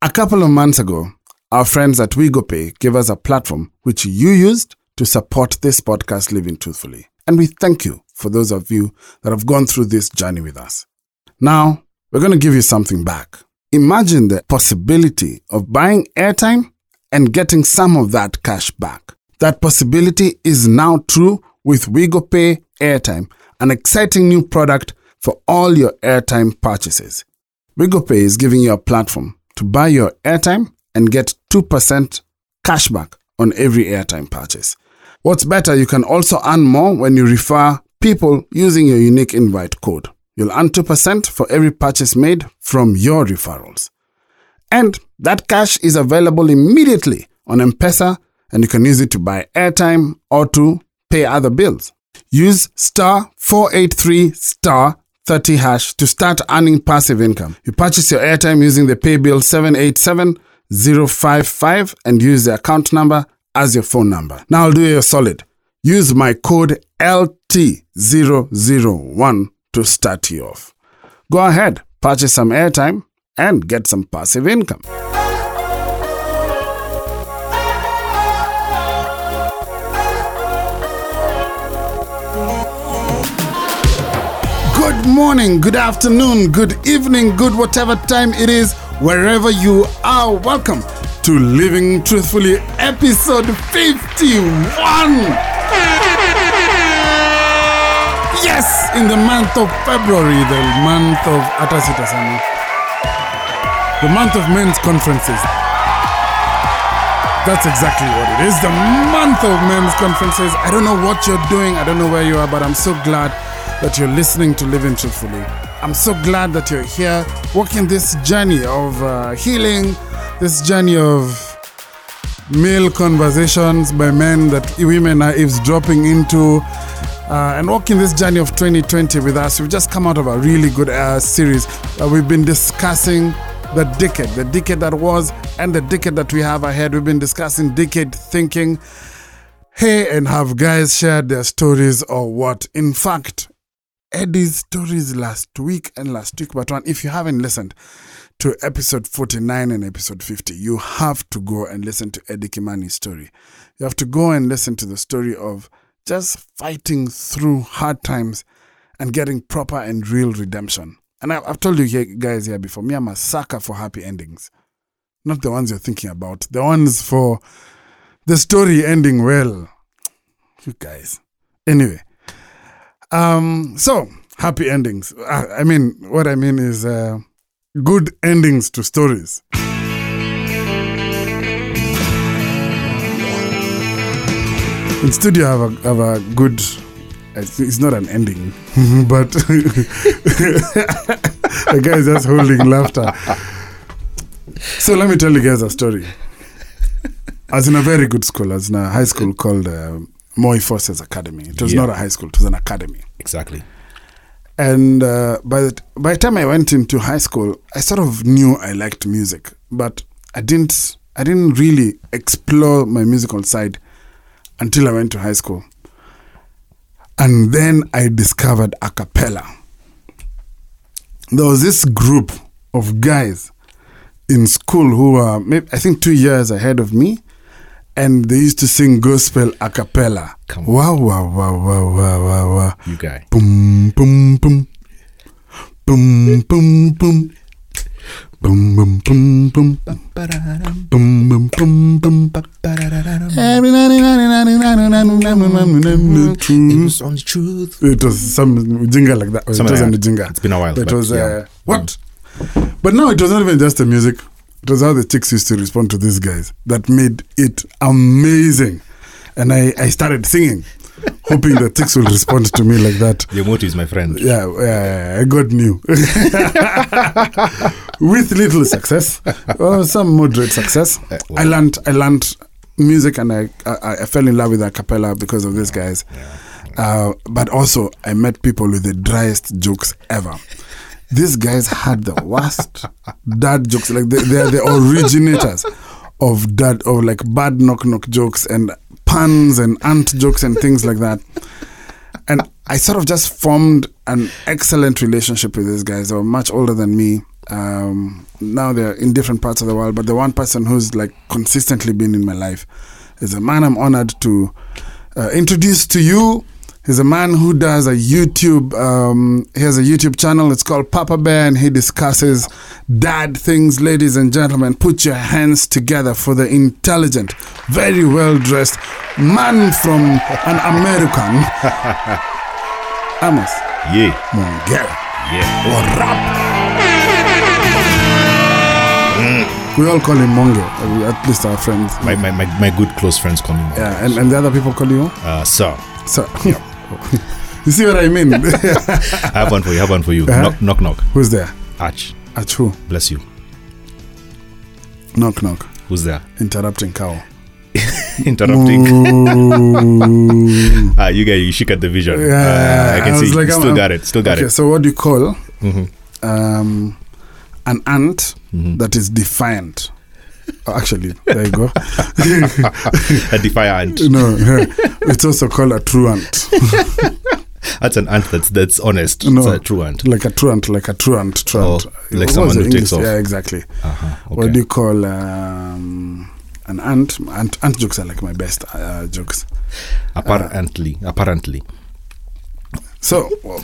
A couple of months ago, our friends at WeGoPay gave us a platform which you used to support this podcast Living Truthfully. And we thank you for those of you that have gone through this journey with us. Now, we're going to give you something back. Imagine the possibility of buying airtime and getting some of that cash back. That possibility is now true with WeGoPay Airtime, an exciting new product for all your airtime purchases. WeGoPay is giving you a platform to buy your airtime and get 2% cashback on every airtime purchase. What's better, you can also earn more when you refer people using your unique invite code. You'll earn 2% for every purchase made from your referrals. And that cash is available immediately on M Pesa, and you can use it to buy airtime or to pay other bills. Use star 483 star 30 hash to start earning passive income. You purchase your airtime using the pay bill 787055 and use the account number as your phone number. Now I'll do you a solid. Use my code LT001 to start you off. Go ahead, purchase some airtime and get some passive income. Morning, good afternoon, good evening, good whatever time it is, wherever you are. Welcome to Living Truthfully, episode 51. Yes, in the month of February, the month of Atasitasana, the month of men's conferences. That's exactly what it is. The month of men's conferences. I don't know what you're doing, I don't know where you are, but I'm so glad that you're listening to Living Truthfully. I'm so glad that you're here walking this journey of uh, healing, this journey of male conversations by men that women are eavesdropping into. Uh, and walking this journey of 2020 with us, we've just come out of a really good uh, series. Uh, we've been discussing the decade, the decade that was, and the decade that we have ahead. We've been discussing decade thinking. Hey, and have guys shared their stories or what? In fact, Eddie's stories last week and last week, but one, if you haven't listened to episode 49 and episode 50, you have to go and listen to Eddie Kimani's story. You have to go and listen to the story of just fighting through hard times and getting proper and real redemption. And I, I've told you guys here before, me, I'm a sucker for happy endings. Not the ones you're thinking about, the ones for the story ending well. You guys. Anyway, um, so happy endings. I, I mean, what I mean is uh, good endings to stories. In studio, I have a, have a good. It's not an ending, but the guy is just holding laughter. So let me tell you guys a story. I was in a very good school. I was in a high school called uh, Moi Forces Academy. It was Yeah. not a high school; it was an academy. Exactly. And uh, by the by the time I went into high school, I sort of knew I liked music, but I didn't I didn't really explore my musical side until I went to high school. And then I discovered a cappella. There was this group of guys in school who were maybe, I think two years ahead of me, and they used to sing gospel a cappella. Wow, wow, wow, wow, wow, wow, wow. You guy. Boom, boom, boom. Boom, boom, boom. Boom, boom, boom, boom. Boom, boom, boom, boom. It was on the truth. It was some jingle like that. It wasn't a jingle. It's been a while. It was, uh, yeah. what? But now it was not even just the music. It was how the chicks used to respond to these guys that made it amazing. And I, I started singing, hoping the chicks will respond to me like that. Your motto is my friend. Yeah, yeah, I got new. With little success, or some moderate success. Uh, I learned, I learned music, and I, I, I fell in love with a cappella because of these guys. Uh, but also, I met people with the driest jokes ever. These guys had the worst dad jokes. Like they, they are the originators of dad, of like bad knock knock jokes and puns and aunt jokes and things like that and I sort of just formed an excellent relationship with these guys. They were much older than me, Um, now they're in different parts of the world, but the one person who's like consistently been in my life is a man I'm honored to uh, introduce to you. He's a man who does a YouTube. Um, he has a YouTube channel. It's called Papa Bear, and he discusses dad things. Ladies and gentlemen, put your hands together for the intelligent, very well dressed man from an American, Amos Yeah. Mongera. Yeah. Or rap. We all call him Monge, uh, at least our friends. My, my, my, my good close friends call me Mo. Yeah, and, and the other people call you? Uh, sir, So, you see what I mean? I have one for you. I have one for you. Uh-huh. Knock, knock, knock. Who's there? Arch. Achu. Bless you. Knock, knock. Who's there? Interrupting cow. Interrupting. Ah, you guys, you shook at the vision. Yeah, Uh, I can I see. like, still I'm- got it. Still got okay, it. so what do you call hmm um, an ant Mm-hmm. that is defiant? Oh, actually, there you go. A defiant. no, it's also called a truant. That's an ant that's that's honest. No. It's a true ant. like a truant, like a truant, truant. Oh, like What someone who the takes English? off. Yeah, exactly. Uh-huh. What do you call um, an ant? ant? Ant jokes are like my best uh, jokes. Apparently. Apparently. So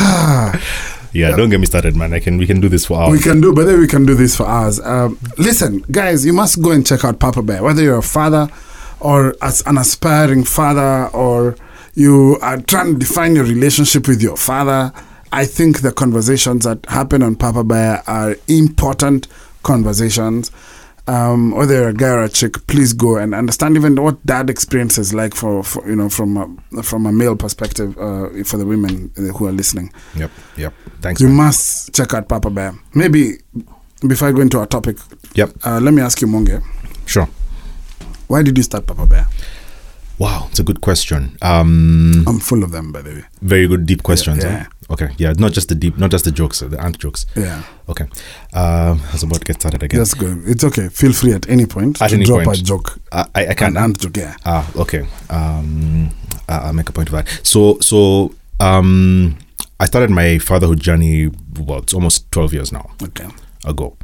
Yeah, don't get me started, man. I can we can do this for hours. we can do, but then we can do this for hours. Um, listen, guys, you must go and check out Papa Bear. Whether you're a father or as an aspiring father, or you are trying to define your relationship with your father, I think the conversations that happen on Papa Bear are important conversations. Um, whether you're a guy or a chick, please go and understand even what dad experience is like for, for you know from a, from a male perspective uh, for the women uh, who are listening. Yep. Yep. Thanks. You man. must check out Papa Bear. Maybe before I go into our topic, Yep. uh, let me ask you, Monge, Sure. why did you start Papa Bear? Wow, it's a good question. Um, I'm full of them, by the way. very good deep questions. yeah. huh? Okay. Yeah, not just the deep, not just the jokes, uh, the ant jokes. Yeah, Okay. Um, I was about to get started again. that's good. It's okay. Feel free at any point At to any drop point. a joke. I, I, I can An ant joke, yeah. Ah, okay. Um, I- I'll make a point of that. So, so um, I started my fatherhood journey. Well, it's almost twelve years now Okay. ago,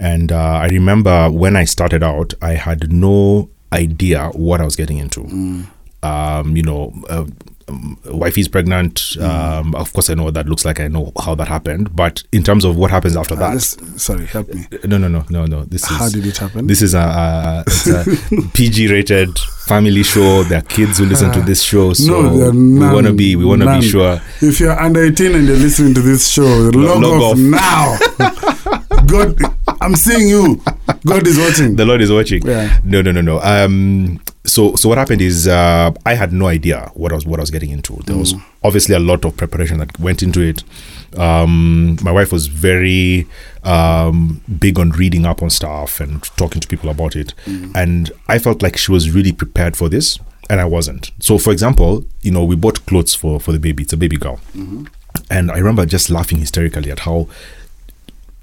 and uh, I remember when I started out, I had no idea what I was getting into. Um, you know. Uh, um, wifey's pregnant. Um, of course, I know what that looks like. I know how that happened. But in terms of what happens after Uh, that, this- sorry, help me. no, no, no, no, no. This is How did it happen? this is a, a, a PG-rated family show. There are kids who listen to this show, so no, we want to be we want to be sure. If you're under 18 and you're listening to this show, log, log off, off. now. God, I'm seeing you. God is watching. The Lord is watching. Yeah. No, no, no, no. Um, so so what happened is uh, I had no idea what I was what I was getting into. There was obviously a lot of preparation that went into it. Um, my wife was very um, big on reading up on stuff and talking to people about it, and I felt like she was really prepared for this, and I wasn't. So, for example, you know, we bought clothes for for the baby. It's a baby girl, and I remember just laughing hysterically at how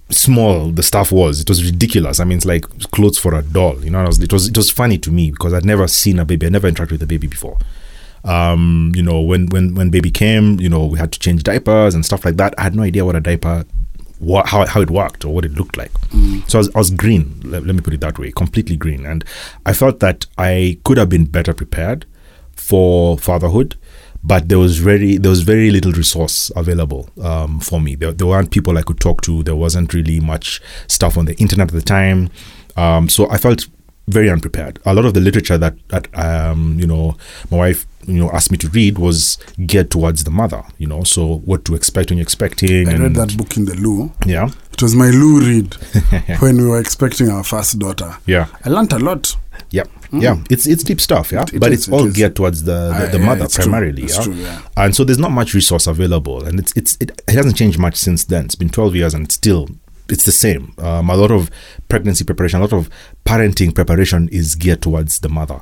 small the stuff was. It was ridiculous. I mean, it's like clothes for a doll. You know, it was it was, it was funny to me because I'd never seen a baby. I never interacted with a baby before. Um, you know, when when when baby came, you know, we had to change diapers and stuff like that. I had no idea what a diaper, what how how it worked or what it looked like. So I was, I was green. Let, let me put it that way, completely green. And I felt that I could have been better prepared for fatherhood but there was very there was very little resource available um, for me. There, there weren't people I could talk to. There wasn't really much stuff on the internet at the time, um, so I felt very unprepared. A lot of the literature that that um, you know my wife you know asked me to read was geared towards the mother. You know, so what to expect when you're expecting. I and, read that book in the loo. Yeah, It was my loo read when we were expecting our first daughter. yeah, I learned a lot. Yeah, yeah. It's it's deep stuff. Yeah, It- it but is, it's all is. geared towards the the, Ah, the yeah, mother primarily. Yeah? true, yeah. and so there's not much resource available and it's it's it, it hasn't changed much since then it's been 12 years and it's still it's the same um, a lot of pregnancy preparation a lot of parenting preparation is geared towards the mother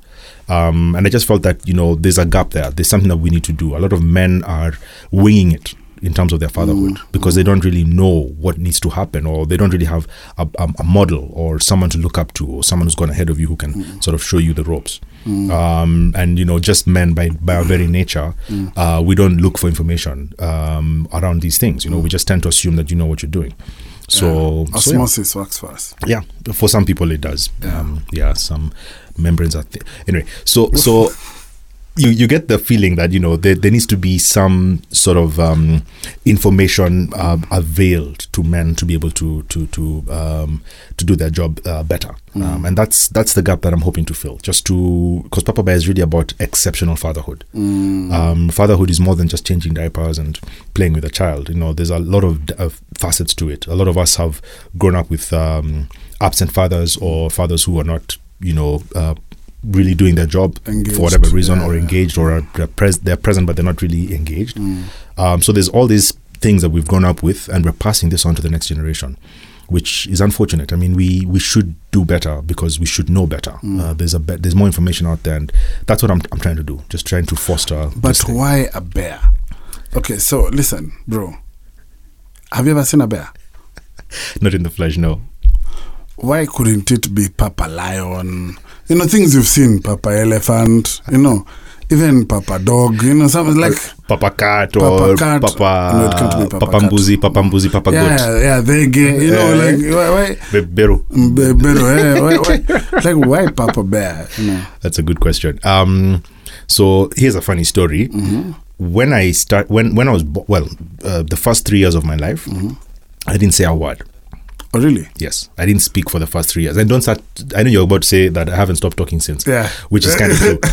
um, and i just felt that you know there's a gap there there's something that we need to do a lot of men are winging it in terms of their fatherhood because they don't really know what needs to happen or they don't really have a, a, a model or someone to look up to or someone who's gone ahead of you who can sort of show you the ropes um, and you know just men by by our very nature uh, we don't look for information um, around these things you know we just tend to assume that you know what you're doing So, so yeah. osmosis works for us. Yeah, for some people it does. Yeah, um, yeah some membranes are th- anyway. So so you you get the feeling that you know there, there needs to be some sort of um, information uh, availed to men to be able to to to um, to do their job uh, better, mm. um, and that's that's the gap that I'm hoping to fill. Just to because Papa Bear is really about exceptional fatherhood. Mm. Um, fatherhood is more than just changing diapers and playing with a child. You know, there's a lot of uh, facets to it. A lot of us have grown up with um, absent fathers or fathers who are not you know uh, really doing their job engaged, for whatever reason yeah, or engaged yeah. or are pres- they're present but they're not really engaged. Mm. um, so there's all these things that we've grown up with and we're passing this on to the next generation which is unfortunate. I mean we we should do better because we should know better. Mm. uh, there's a be- there's more information out there and that's what I'm, I'm trying to do just trying to foster but why a bear? Okay so listen bro. Have you ever seen a bear? Not in the flesh no. Why couldn't it be papa lion you know, things you've seen, Papa Elephant, you know, even Papa Dog, you know, something like Papa Cat or Papa, cat, Papa, no, it can't be Papa, Papa Mbuzi, Papa Mbuzi, Papa yeah, Goat. Yeah, yeah, they get, you know, like, why, why? Beberu. Beberu, yeah, why, why, like, why Papa Bear, you know? That's a good question. Um, so here's a funny story. Mm-hmm. When I start, when, when I was, well, uh, the first three years of my life, mm-hmm. I didn't say a word. Oh, really? Yes. I didn't speak for the first three years. And don't start, I know you're about to say that I haven't stopped talking since. Yeah. Which is kind of true.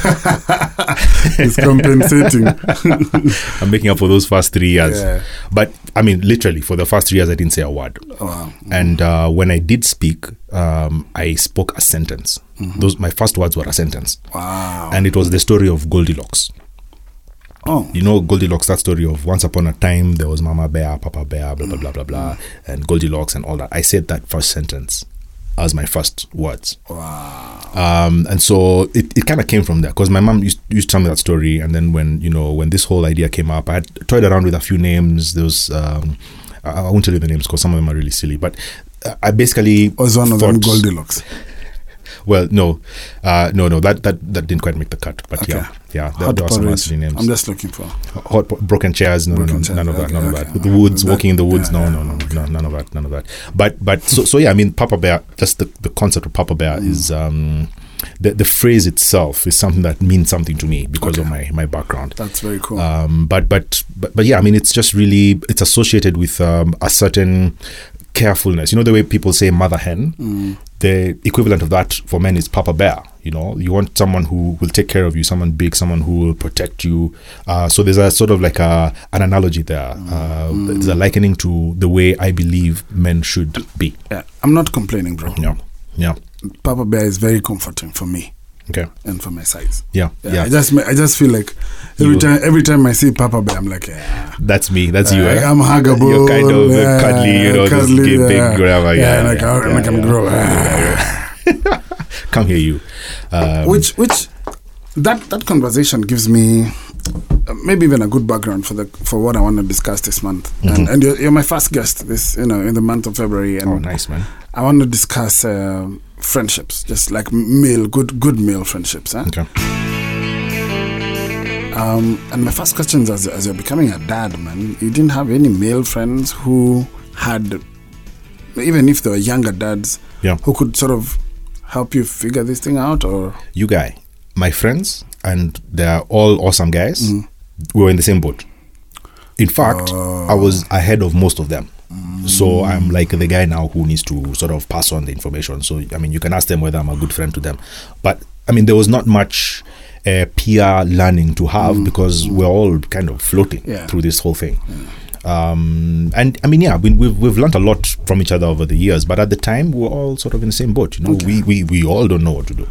it's compensating. I'm making up for those first three years. Yeah. But I mean, literally, for the first three years, I didn't say a word. Oh, wow. And uh, when I did speak, um, I spoke a sentence. Mm-hmm. Those My first words were a sentence. Wow. And it was the story of Goldilocks. Oh. You know Goldilocks, that story of once upon a time there was Mama Bear, Papa Bear, blah, blah, blah, blah, blah, and Goldilocks and all that. I said that first sentence as my first words. Wow. Um, and so it, it kind of came from there because my mom used, used to tell me that story. And then when, you know, when this whole idea came up, I had toyed around with a few names. There was, um, I, I won't tell you the names because some of them are really silly, but I basically. Was one of them Goldilocks? Well, no, uh, no, no. That that that didn't quite make the cut. But okay. yeah, yeah. There, there are some names. I'm just looking for hot broken chairs. No, broken no, no, chairs. none of that. Okay, none okay. of that. The woods, that, walking in the woods. Yeah, no, no, no, no, none of that. None of that. But but so so yeah. I mean, Papa Bear. Just the, the concept of Papa Bear mm. is. Um, the, the phrase itself is something that means something to me because okay. of my, my background. That's very cool. Um, but, but but but yeah, I mean, it's just really it's associated with um, a certain carefulness. You know the way people say mother hen. Mm the equivalent of that for men is Papa Bear. You know, you want someone who will take care of you, someone big, someone who will protect you. Uh, so there's a sort of like a an analogy there. Uh, mm. There's a likening to the way I believe men should be. Yeah, I'm not complaining, bro. Yeah, yeah. Papa Bear is very comforting for me. Okay. And for my size. Yeah. Yeah. yeah. I just I just feel like every you, time every time I see Papa Bear, I'm like, yeah. That's me. That's uh, you. Eh? I'm huggable. You're kind of yeah, cuddly, you know, cuddly, just yeah. big, whatever. Yeah, yeah, like, yeah, I, like I'm grow. Come here, you. Um, which which that that conversation gives me maybe even a good background for the for what I want to discuss this month. Mm-hmm. And, and you're, you're, my first guest this you know in the month of February. And oh, nice man. I want to discuss. Uh, friendships, just like male, good, good male friendships. Eh? Okay. Um, and my first question is, as, as you're becoming a dad, man, you didn't have any male friends who had, even if they were younger dads, yeah. who could sort of help you figure this thing out, or you guy, my friends, and they're all awesome guys. Mm. We were in the same boat. In fact, uh, I was ahead of most of them. So I'm like the guy now who needs to sort of pass on the information. So I mean, you can ask them whether I'm a good friend to them, but I mean, there was not much uh, peer learning to have mm. because we're all kind of floating yeah. through this whole thing. Um, and I mean, yeah, we, we've we've learned a lot from each other over the years, but at the time we are all sort of in the same boat. You know, okay. we, we we all don't know what to do.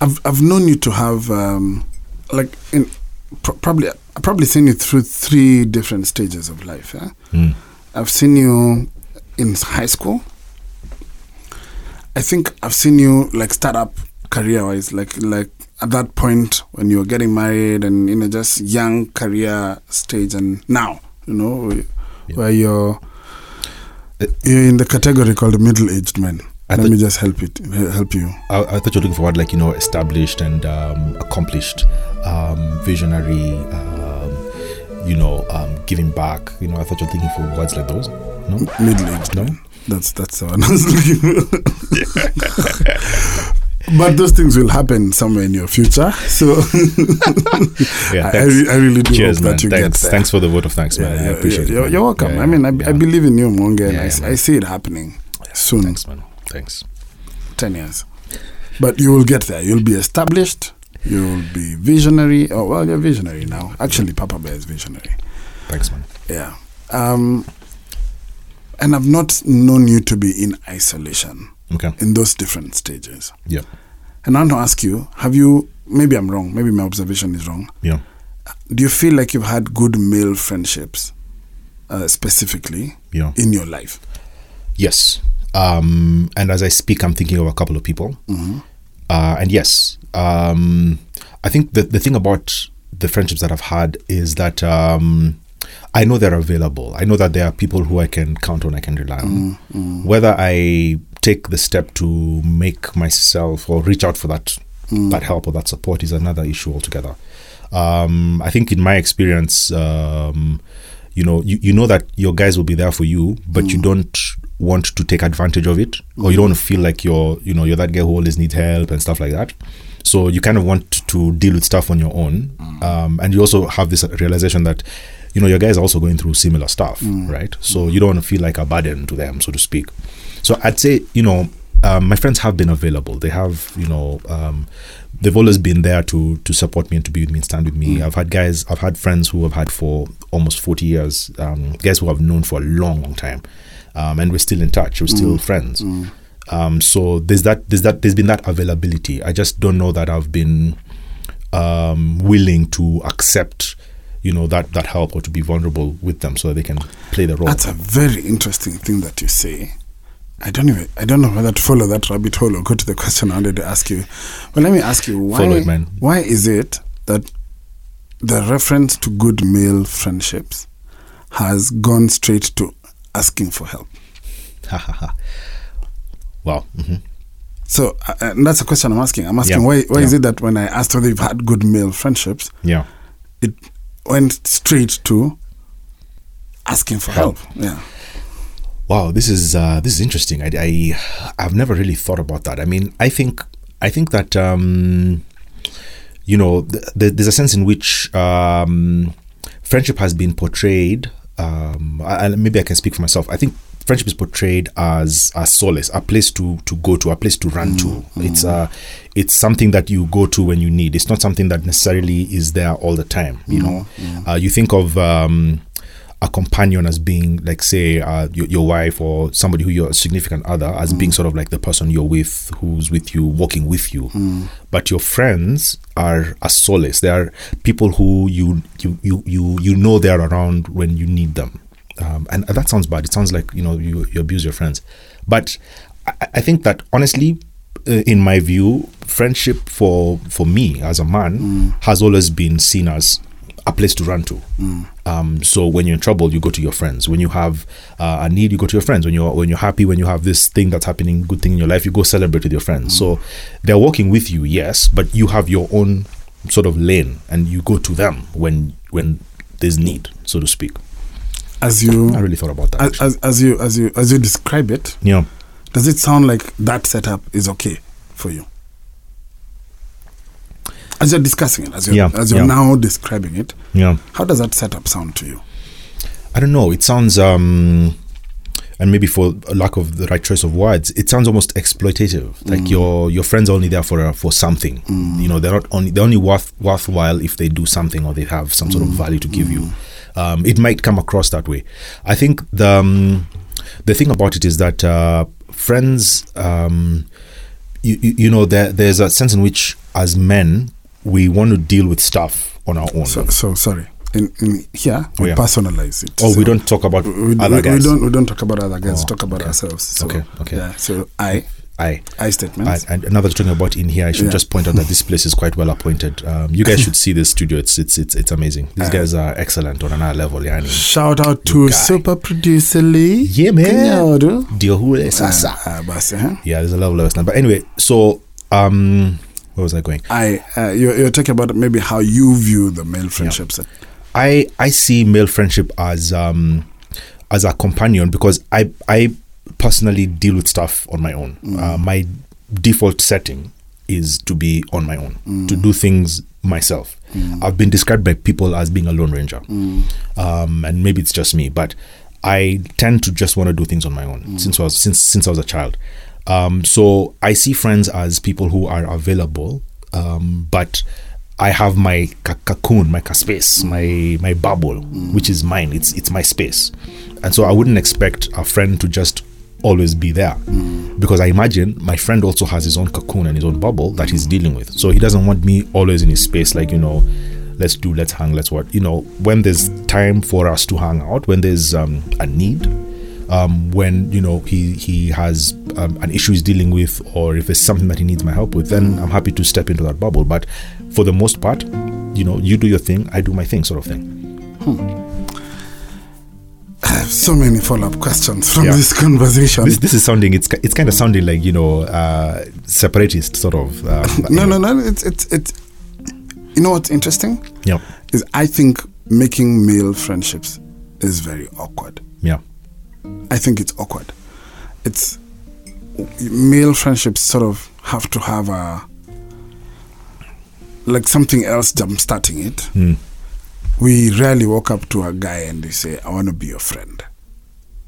I've I've known you to have um, like in pr- probably I've probably seen you through three different stages of life. Yeah? I've seen you in high school. I think I've seen you like start up career wise, like like at that point when you were getting married and you know just young career stage, and now you know yeah. where you're you're in the category called middle aged men. I Let me just help it help you. I, I, thought you're looking for what like you know established and um, accomplished, um, visionary. Uh, you know, um, giving back. You know, I thought you're thinking for words like those. No, middle aged. No. That's that's the I was looking for. but those things will happen somewhere in your future. So Yeah, I, I, re- I really do Cheers, hope man. that you Thanks. get there. Thanks for the vote of thanks, man. I Yeah, appreciate it. you're, man. you're welcome. Yeah, I mean, I, yeah. I believe in you, Monge, and I. I see it happening soon. Thanks, man. Thanks. 10 years. But you will get there. You'll be established. You'll be visionary. Oh, well, you're visionary now. Actually, Papa Bear is visionary. Thanks, man. Yeah. Um, and I've not known you to be in isolation Okay. in those different stages. Yeah. And I want to ask you have you, maybe I'm wrong, maybe my observation is wrong. Yeah. Do you feel like you've had good male friendships uh, specifically Yeah. in your life? Yes. Um, and as I speak, I'm thinking of a couple of people. Uh, and yes, um, I think the, the thing about the friendships that I've had is that um, I know they're available. I know that there are people who I can count on, I can rely on. Whether I take the step to make myself or reach out for that that help or that support is another issue altogether. Um, I think in my experience, um, you know, you, you know that your guys will be there for you, but you don't want to take advantage of it, or you don't feel like you're, you know, you're that guy who always needs help and stuff like that. So you kind of want to deal with stuff on your own, um, and you also have this realization that, you know, your guys are also going through similar stuff, right? So you don't want to feel like a burden to them, so to speak. So I'd say, you know, um, my friends have been available. They have, you know, um, they've always been there to to support me and to be with me and stand with me. I've had guys, I've had friends who have had for almost forty years, um, guys who I've known for a long, long time, um, and we're still in touch. We're still friends. Um, so there's that, there's that, there's been that availability. I just don't know that I've been um, willing to accept, you know, that that help or to be vulnerable with them so that they can play the role. That's a very interesting thing that you say. I don't even I don't know whether to follow that rabbit hole or go to the question I wanted to ask you. But let me ask you why it, why is it that the reference to good male friendships has gone straight to asking for help? wow. hmm So uh, and that's a question I'm asking. I'm asking Yeah. why why is it that when I asked whether you've had good male friendships, Yeah. it went straight to asking for help. Help. Yeah. Wow, this is uh, this is interesting. I, I I've never really thought about that. I mean, I think I think that um, you know th- th- there's a sense in which um, friendship has been portrayed. Um, and maybe I can speak for myself. I think friendship is portrayed as a solace, a place to to go to, a place to run to. It's uh, it's something that you go to when you need. It's not something that necessarily is there all the time. You know, uh, you think of. Um, a companion as being like say uh, your, your wife or somebody who your significant other as being sort of like the person you're with who's with you walking with you. But your friends are a solace. They are people who you you you you, you know they're around when you need them. Um, and that sounds bad. It sounds like you know you, you abuse your friends. But I, I think that honestly uh, in my view friendship for for me as a man has always been seen as a place to run to. Um, so when you're in trouble, you go to your friends. When you have uh, a need, you go to your friends. When you're when you're happy, when you have this thing that's happening, good thing in your life, you go celebrate with your friends. So they're working with you, yes, but you have your own sort of lane, and you go to them when when there's need, so to speak. As you I really thought about that. as, as, as you as you as you describe it, yeah. does it sound like that setup is okay for you? As you're discussing it, as you're, Yeah, as you're yeah. now describing it, Yeah. how does that setup sound to you? I don't know. It sounds, um, and maybe for lack of the right choice of words, it sounds almost exploitative. Like your your friends are only there for uh, for something. You know, they're not only they're only worth worthwhile if they do something or they have some sort of value to give you. Um, it might come across that way. I think the um, the thing about it is that uh, friends, um, you, you you know, there there's a sense in which as men we want to deal with stuff on our own. So, so sorry. In, in here, we Oh, yeah. personalize it. oh, So we don't talk about we, we, other we guys. don't we don't talk about other guys. Oh, talk about okay. ourselves. So, Okay, okay. Yeah. So I I I statement. And, and another talking about in here, I should Yeah. just point out that this place is quite well appointed. Um, you guys should see this studio. It's it's it's it's amazing. These guys are excellent on another level. Yeah, Shout out to guy. super producer Lee. yeah man. Dear who is? Ah, ah? Yeah, there's a level of listener. But anyway, so um, where was I going? I uh, you're, you're talking about maybe how you view the male friendships. I I see male friendship as um as a companion because I I personally deal with stuff on my own. Uh, my default setting is to be on my own, to do things myself. I've been described by people as being a lone ranger, um, and maybe it's just me, but I tend to just want to do things on my own since I was since since I was a child. Um, so I see friends as people who are available, um, but I have my cocoon, my space, my my bubble, which is mine. It's it's my space, and so I wouldn't expect a friend to just always be there because I imagine my friend also has his own cocoon and his own bubble that he's dealing with. So he doesn't want me always in his space, like you know, let's do, let's hang, let's what you know. When there's time for us to hang out, when there's um, a need, um, when you know he he has um, an issue he's dealing with, or if there's something that he needs my help with, then I'm happy to step into that bubble. But for the most part, you know, you do your thing, I do my thing, sort of thing. I have so many follow-up questions from Yeah. this conversation. This, this is sounding it's it's kind of sounding like you know uh, separatist sort of. Uh, no, no, no. It's it's it's. You know what's interesting Yeah, is I think making male friendships is very awkward. yeah, I think it's awkward. It's male friendships sort of have to have a like something else jumpstarting it. Hmm. We rarely walk up to a guy and they say, "I want to be your friend."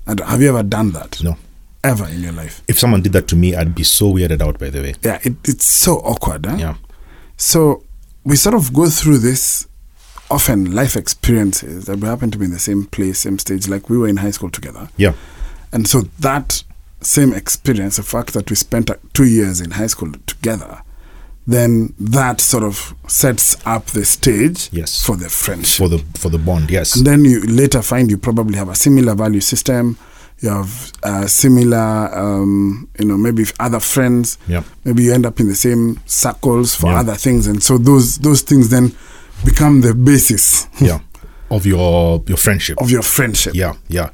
And have you ever done that? no. Ever in your life? If someone did that to me, I'd be so weirded out. By the way, Yeah, it, it's so awkward. Huh? yeah, So we sort of go through this often life experiences that we happen to be in the same place, same stage, like we were in high school together. yeah, And so that same experience, the fact that we spent uh, two years in high school together, then that sort of sets up the stage Yes. for the friendship. for the for the bond. Yes, and then you later find you probably have a similar value system. You have uh, similar, um, you know, maybe other friends. Yeah. Maybe you end up in the same circles for Yeah. other things, and so those those things then become the basis yeah, of your your friendship. of your friendship. Yeah, yeah.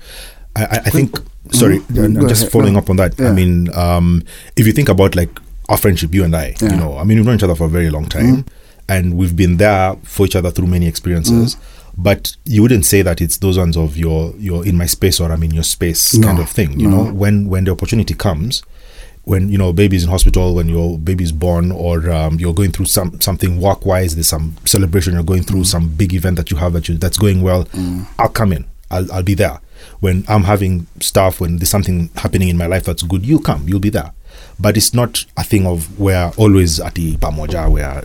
I, I, I think. Sorry, Mhm. and- just ahead. following No. up on that. I mean, um, if you think about like our friendship, you and I, Yeah. you know, I mean, we've known each other for a very long time, and we've been there for each other through many experiences. Mm. But you wouldn't say that it's those ones of your your in my space or I'm in your space No, kind of thing. You no. know, when when the opportunity comes, when you know baby's in hospital, when your baby's born, or um, you're going through some something work wise, there's some celebration you're going through, some big event that you have that you that's going well. I'll come in. I'll I'll be there. When I'm having stuff, when there's something happening in my life that's good, you come. You'll be there. But it's not a thing of we're always at the pamoja, where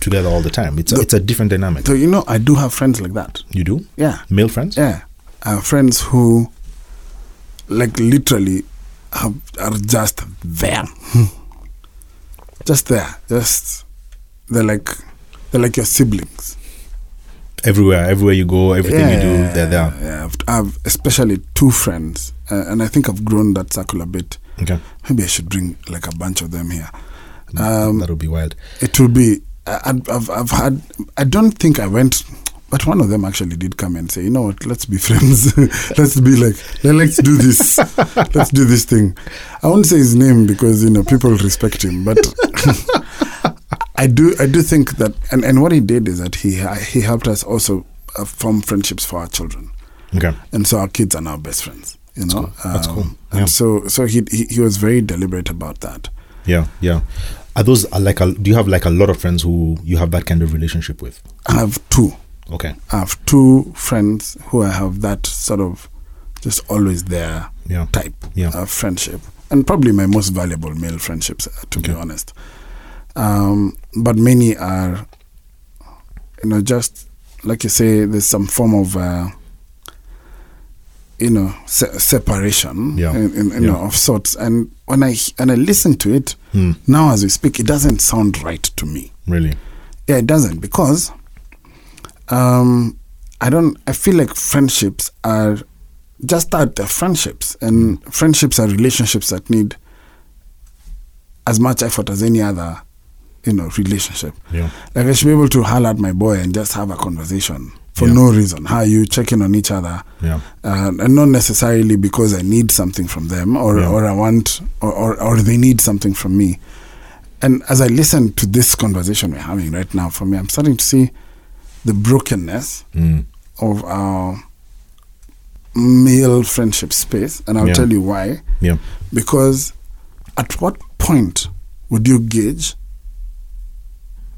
together all the time. It's a, it's a different dynamic. So you know, I do have friends like that. You do Yeah. male friends? Yeah, I have friends who, like, literally, are just there, just there, just they're like they're like your siblings. Everywhere, everywhere you go, everything you do, they're there. Yeah, I've, I've especially two friends, uh, and I think I've grown that circle a bit. Okay, Maybe I should bring like a bunch of them here. Um, that would be wild. it will be. I- I've, I've, I've had. I don't think I went, but one of them actually did come and say, you know what, let's be friends. let's be like, let- let's do this. let's do this thing. I won't say his name because you know people respect him, but I do. I do think that, and, and what he did is that he he helped us also uh, form friendships for our children, Okay, and so our kids are now best friends. You know, cool. That's cool. And Yeah. so so he, he he was very deliberate about that. yeah, yeah. Are those are like a? Do you have like a lot of friends who you have that kind of relationship with? I have two. Okay, I have two friends who I have that sort of just always there yeah, type Yeah. of friendship, and probably my most valuable male friendships, uh, to be honest. Um, but many are, you know, just like you say, there's some form of, uh, you know, se- separation, Yeah. in, in, you Yeah. know, of sorts. And when I and I listen to it Hmm. now as we speak, it doesn't sound right to me. really. Yeah, it doesn't because um, I don't. I feel like friendships are just that they're friendships, and friendships are relationships that need as much effort as any other, you know, relationship. Yeah, Like I should be able to holler at my boy and just have a conversation for Yeah. no reason. How are you checking on each other? yeah, uh, and not necessarily because I need something from them or, Yeah. or I want or, or, or they need something from me. And as I listen to this conversation we're having right now, for me, I'm starting to see the brokenness mm. of our male friendship space, and I'll Yeah. tell you why. Yeah. Because at what point would you gauge?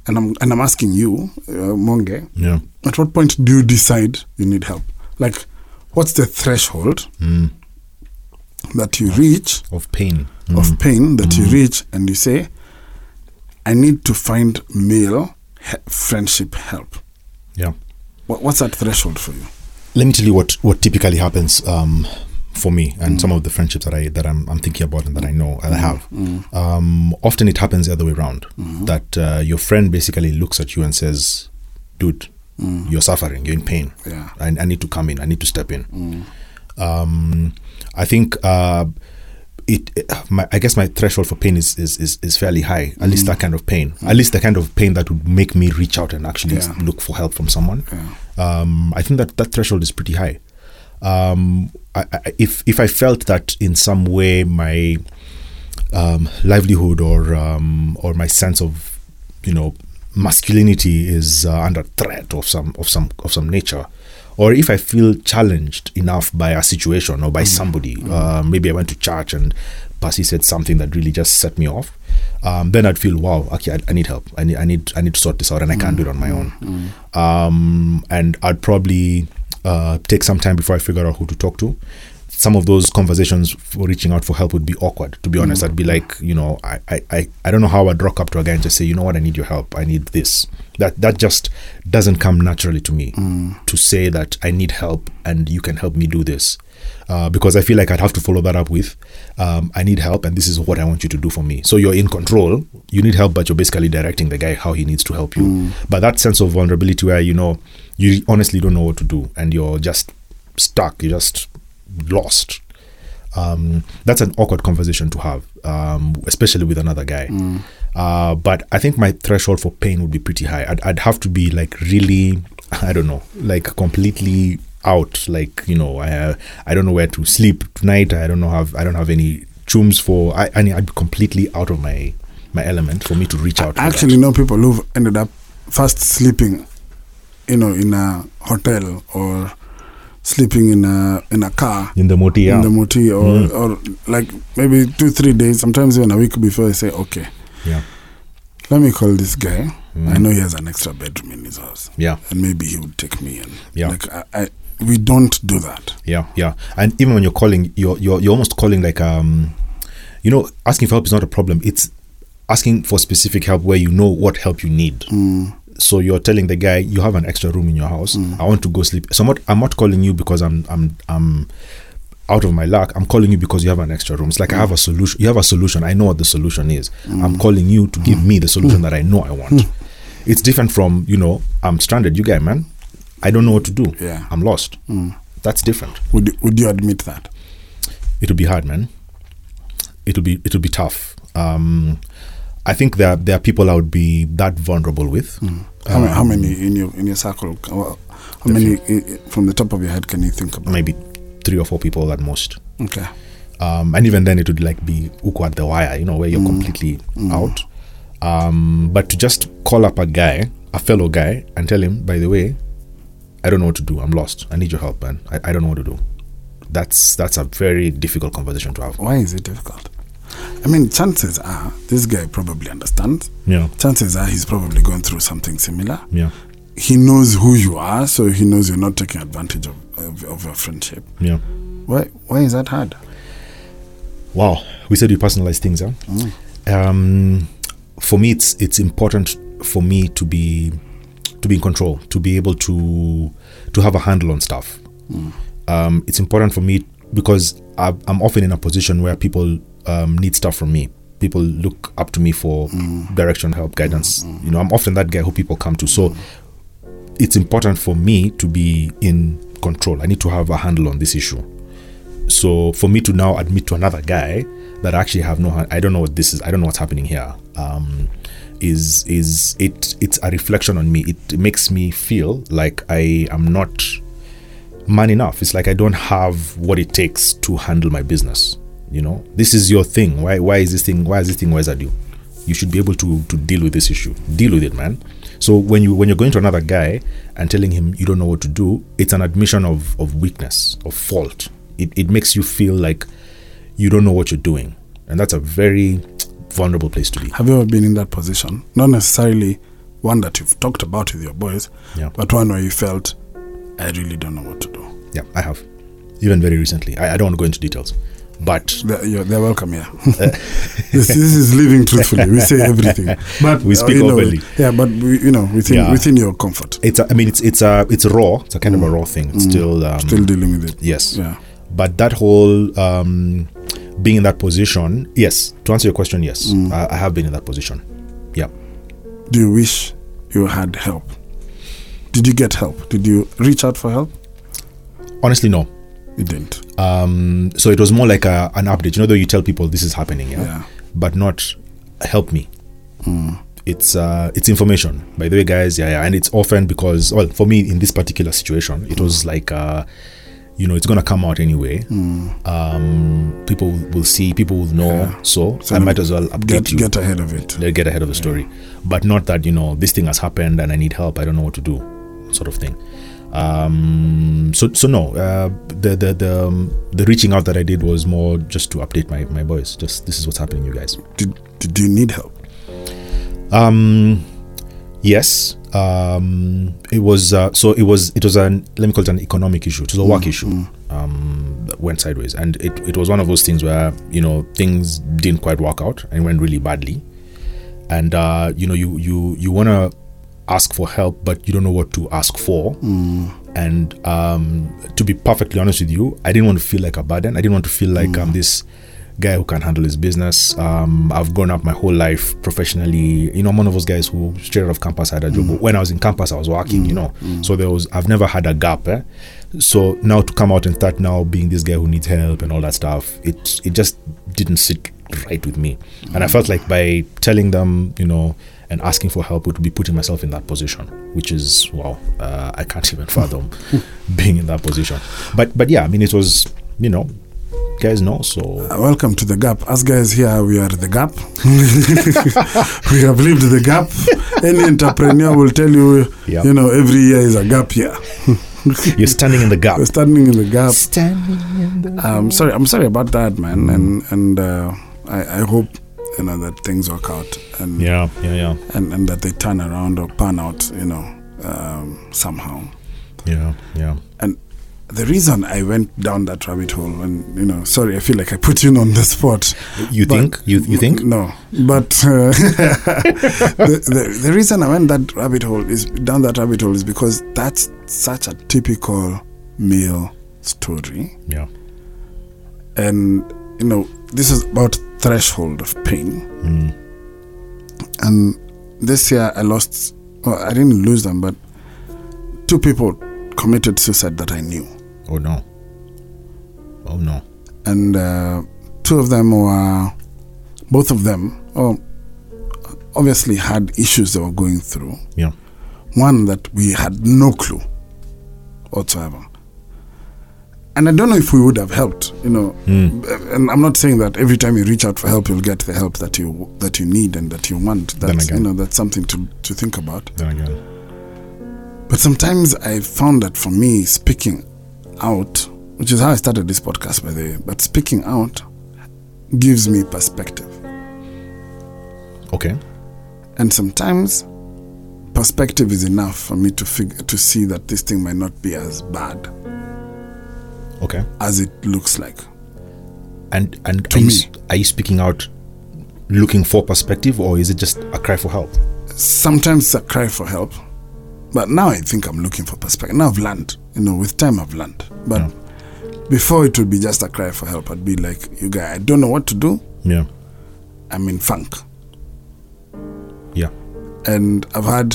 And I'm and I'm asking you, uh, Monge, Yeah. at what point do you decide you need help? Like, what's the threshold Mm. that you reach Of pain. Mm. of pain that you reach and you say, I need to find male he- friendship help? Yeah. What, what's that threshold for you? let me tell you what what typically happens um, for me and some of the friendships that I that I'm, I'm thinking about and that I know and I have. Um, often it happens the other way around. That uh, your friend basically looks at you and says, "Dude, you're suffering. You're in pain. Yeah. I, I need to come in. I need to step in." Um, I think. Uh, it, it- my, I guess my threshold for pain is, is, is, is fairly high. At least that kind of pain. At least the kind of pain that would make me reach out and actually Yeah. look for help from someone. Yeah. Um, I think that that threshold is pretty high. Um, I, I, if if I felt that in some way my um, livelihood or um, or my sense of you know masculinity is uh, under threat of some of some of some nature, or if I feel challenged enough by a situation or by somebody, uh, maybe I went to church and Pasi said something that really just set me off. Um, then I'd feel, wow, okay, I, I need help. I need, I need, I need to sort this out, and I can't do it on my own. Um, and I'd probably uh, take some time before I figure out who to talk to. Some of those conversations for reaching out for help would be awkward. To be honest, I'd be like, you know, I, I, I, I don't know how I'd rock up to a guy and just say, you know what, I need your help. I need this. That that just doesn't come naturally to me to say that I need help and you can help me do this. Uh, because I feel like I'd have to follow that up with, um, I need help and this is what I want you to do for me. So you're in control. You need help, but you're basically directing the guy how he needs to help you. But that sense of vulnerability where you know you honestly don't know what to do and you're just stuck, you're just lost. Um, that's an awkward conversation to have, um, especially with another guy. Uh, but I think my threshold for pain would be pretty high. I'd, I'd have to be like really, I don't know, like completely out. Like you know, I I don't know where to sleep tonight. I don't know have I don't have any chums for. I I need, I'd be completely out of my my element for me to reach out. I actually know people who've ended up first sleeping, you know, in a hotel or sleeping in a in a car in the moti. Yeah. in the moti or Mm. or like maybe two three days, sometimes even a week before I say, okay, yeah. let me call this guy. Mm. I know he has an extra bedroom in his house, Yeah. and maybe he would take me in. Yeah. like I, I we don't do that. Yeah, yeah. And even when you're calling, you're you're you're almost calling like um, you know, asking for help is not a problem. It's asking for specific help where you know what help you need. Mm. So you're telling the guy you have an extra room in your house. I want to go sleep. So I'm not, I'm not calling you because I'm I'm I'm out of my luck. I'm calling you because you have an extra room. It's like I have a solution. You have a solution. I know what the solution is. I'm calling you to give me the solution that I know I want. It's different from you know I'm stranded. You guy, man, I don't know what to do. Yeah. I'm lost. Mm. That's different. Would you- would you admit that? It'll be hard, man. It'll be it'll be tough. Um, I think there there are people I would be that vulnerable with. How, many, how Um, many in your in your circle? How many from the top of your head can you think about? Maybe three or four people at most. Okay. um, and even then it would like be uko at the wire you know where you're completely out um, but to just call up a guy a fellow guy and tell him by the way i don't know what to do i'm lost i need your help man i, I don't know what to do that's that's a very difficult conversation to have Why is it difficult? I mean, chances are this guy probably understands. yeah Chances are he's probably going through something similar. yeah He knows who you are, so he knows you're not taking advantage of, of, of your friendship. yeah. Why why is that hard? wow we said we personalize things huh? Um, for me it's it's important for me to be to be in control to be able to to have a handle on stuff. Um, it's important for me because I, i'm often in a position where people um, need stuff from me. People look up to me for direction help guidance. You know i'm often that guy who people come to. So it's important for me to be in control. I need to have a handle on this issue. So for me to now admit to another guy that I actually have no ha- I don't know what this is I don't know what's happening here um is is it it's a reflection on me. It makes me feel like I am not man enough. It's like I don't have what it takes to handle my business you know? This is your thing. Why why is this thing why is this thing where's that you you should be able to to deal with this issue. Deal with it man So when you when you're going to another guy and telling him you don't know what to do, it's an admission of of weakness, of fault. It it makes you feel like you don't know what you're doing, and that's a very vulnerable place to be. Have you ever been in that position? Not necessarily one that you've talked about with your boys, Yeah. but one where you felt, I really don't know what to do. Yeah, I have, even very recently. I, I don't want to go into details, but They're, they're welcome here. this, this is living truthfully. We say everything, but We uh, speak know, openly. Yeah, but we, you know, within Yeah. within your comfort, it's a, I mean it's it's a it's raw. It's a kind of a raw thing. It's still um, still dealing with it. yes. Yeah. But that whole um, being in that position, yes. To answer your question, yes, I, I have been in that position. Yeah. Do you wish you had help? Did you get help? Did you reach out for help? Honestly, no. You didn't. Um, so it was more like a, an update. You know, though you tell people this is happening, yeah, Yeah. but not help me. It's uh, it's information. By the way, guys, yeah, yeah, and it's often because well, for me in this particular situation, it was like uh, you know, it's gonna come out anyway. Um, people will see, people will know. So, So I might as well update Get you. get ahead of it. They'll get ahead of the story, but not that you know this thing has happened and I need help. I don't know what to do, sort of thing. Um, so so no, uh, the the the um, the reaching out that I did was more just to update my my boys. Just this is what's happening, you guys. Did did you need help? Um, yes. Um, it was uh, so it was it was an let me call it an economic issue. It was a work issue. Um, that went sideways, and it it was one of those things where you know things didn't quite work out and went really badly, and uh, you know you you you want to ask for help, but you don't know what to ask for. And um, to be perfectly honest with you, I didn't want to feel like a burden. I didn't want to feel like I'm this guy who can handle his business. Um, I've grown up my whole life professionally. You know, I'm one of those guys who straight out of campus had a job. But When I was in campus, I was working. You know, so there was I've never had a gap. Eh? So now to come out and start now being this guy who needs help and all that stuff, it it just didn't sit right with me. And I felt like by telling them, you know, and asking for help would be putting myself in that position, which is wow, uh, I can't even fathom being in that position. But but yeah, I mean, it was you know, guys know so. Uh, welcome to the gap. Us guys here, we are the gap. we have lived the gap. Any entrepreneur will tell you, Yeah. you know, every year is a gap year. You're standing in the gap. We're standing in the gap. Standing in the I'm sorry. I'm sorry about that, man. And and uh, I, I hope you know that things work out and Yeah, yeah, yeah, and, and that they turn around or pan out, you know, um, somehow. yeah, yeah. And the reason I went down that rabbit hole, and you know, sorry, I feel like I put you on the spot. You think? You you think? No, but uh, the, the the reason I went that rabbit hole is down that rabbit hole is because that's such a typical male story, Yeah. and you know, this is about threshold of pain. Mm. And this year I lost. Well, I didn't lose them, but two people committed suicide that I knew. Oh no. Oh no. and uh, two of them were, both of them, oh, obviously had issues they were going through. Yeah. One that we had no clue whatsoever. And I don't know if we would have helped, you know. Mm. And I'm not saying that every time you reach out for help, you'll get the help that you that you need and that you want. Then That's you know that's something to to think about. Then again. But sometimes I found that for me, speaking out, which is how I started this podcast, by the way, but speaking out gives me perspective. Okay. And sometimes perspective is enough for me to figure to see that this thing might not be as bad Okay. as it looks like. And and To are, you, me. are you speaking out, looking for perspective, or is it just a cry for help? Sometimes it's a cry for help, but now I think I'm looking for perspective. Now I've learned, you know, with time I've learned. But Yeah. before it would be just a cry for help. I'd be like, you guy, I don't know what to do. Yeah. I'm in funk. Yeah. and I've had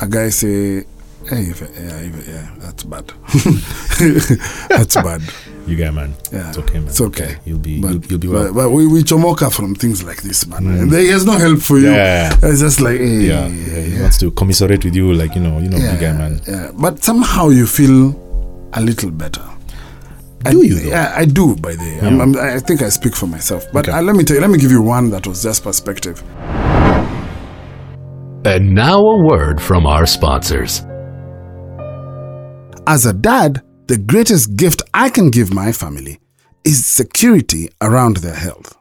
a guy say, "Hey, if, yeah, if, yeah, that's bad. that's bad. You get man. Yeah, It's okay, man. It's okay. You'll be But, you'll, you'll be well. but, but we, we chomoka from things like this, man. There is no help for you. Yeah. It's just like, hey, yeah, yeah, he wants to commiserate with you, like you know, you know, yeah, big guy man. yeah. But somehow you feel a little better. Do I, you, though? Yeah, I do. By the way, I'm, I'm, I think I speak for myself. But Okay. uh, let me tell you, let me give you one that was just perspective. And now a word from our sponsors. As a dad, the greatest gift I can give my family is security around their health.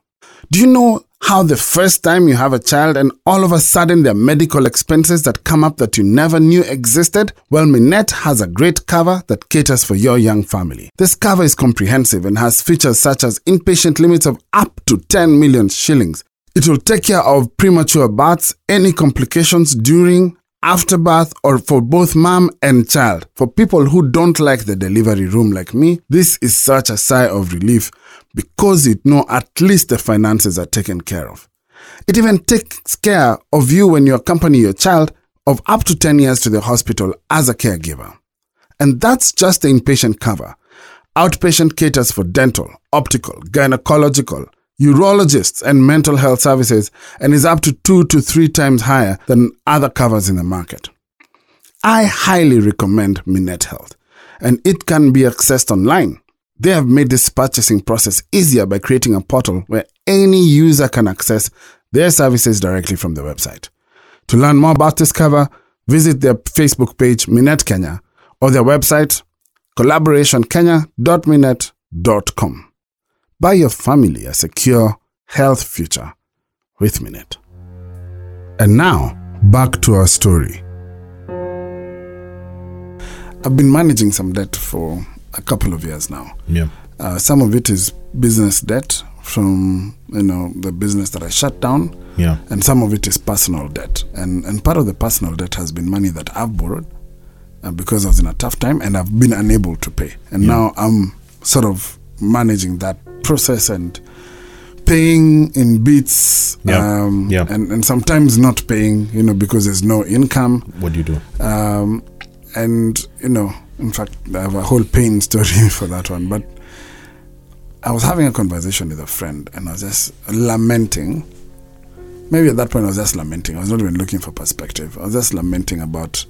Do you know how the first time you have a child and all of a sudden there are medical expenses that come up that you never knew existed? Well, Minet has a great cover that caters for your young family. This cover is comprehensive and has features such as inpatient limits of up to 10 million shillings. It will take care of premature births, any complications during, after birth, or for both mom and child. For people who don't like the delivery room like me, this is such a sigh of relief because you know at least the finances are taken care of. It even takes care of you when you accompany your child of up to 10 years to the hospital as a caregiver. And that's just the inpatient cover. Outpatient caters for dental, optical, gynecological, urologists, and mental health services and is up to two to three times higher than other covers in the market. I highly recommend Minet Health, and it can be accessed online. They have made this purchasing process easier by creating a portal where any user can access their services directly from the website. To learn more about this cover, visit their Facebook page, Minet Kenya, or their website, collaborationkenya.minette.com. Buy your family a secure health future with Minet. And now, back to our story. I've been managing some debt for a couple of years now. Yeah. Uh, some of it is business debt from you know the business that I shut down, Yeah. and some of it is personal debt. And and part of the personal debt has been money that I've borrowed uh, because I was in a tough time and I've been unable to pay. And now I'm sort of managing that process and paying in bits. Yeah. Um, Yeah. And and sometimes not paying, you know, because there's no income. What do you do? Um, and you know, in fact, I have a whole pain story for that one. But I was having a conversation with a friend, and I was just lamenting. Maybe at that point, I was just lamenting. I was not even looking for perspective. I was just lamenting about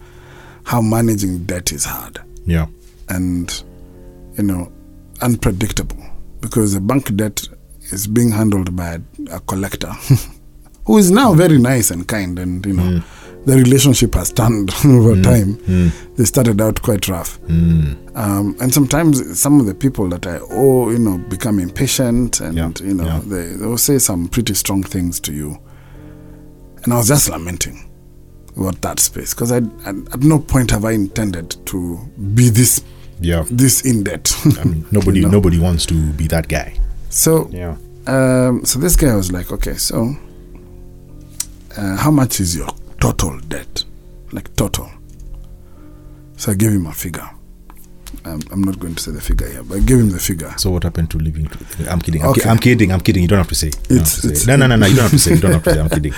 how managing debt is hard Yeah. and, you know, unpredictable because the bank debt is being handled by a collector who is now very nice and kind and you know mm. the relationship has turned over mm. time. Mm. They started out quite rough. Um, and sometimes some of the people that i owe you know become impatient and Yeah, you know yeah. they, they will say some pretty strong things to you. And i was just lamenting about that space because I, I at no point have i intended to be this Yeah. this in debt I mean, nobody You know? nobody wants to be that guy. so Yeah. um, so this guy was like, okay, so uh, how much is your total debt? Like total. So I gave him a figure. Um, I'm not going to say the figure here, but I gave him the figure. So what happened to living? To, I'm kidding. I'm, ki- Okay. I'm kidding. I'm kidding. You don't have to say. It's- to it's- say. no, no, no, no. You don't have to say. You don't have to say. I'm kidding.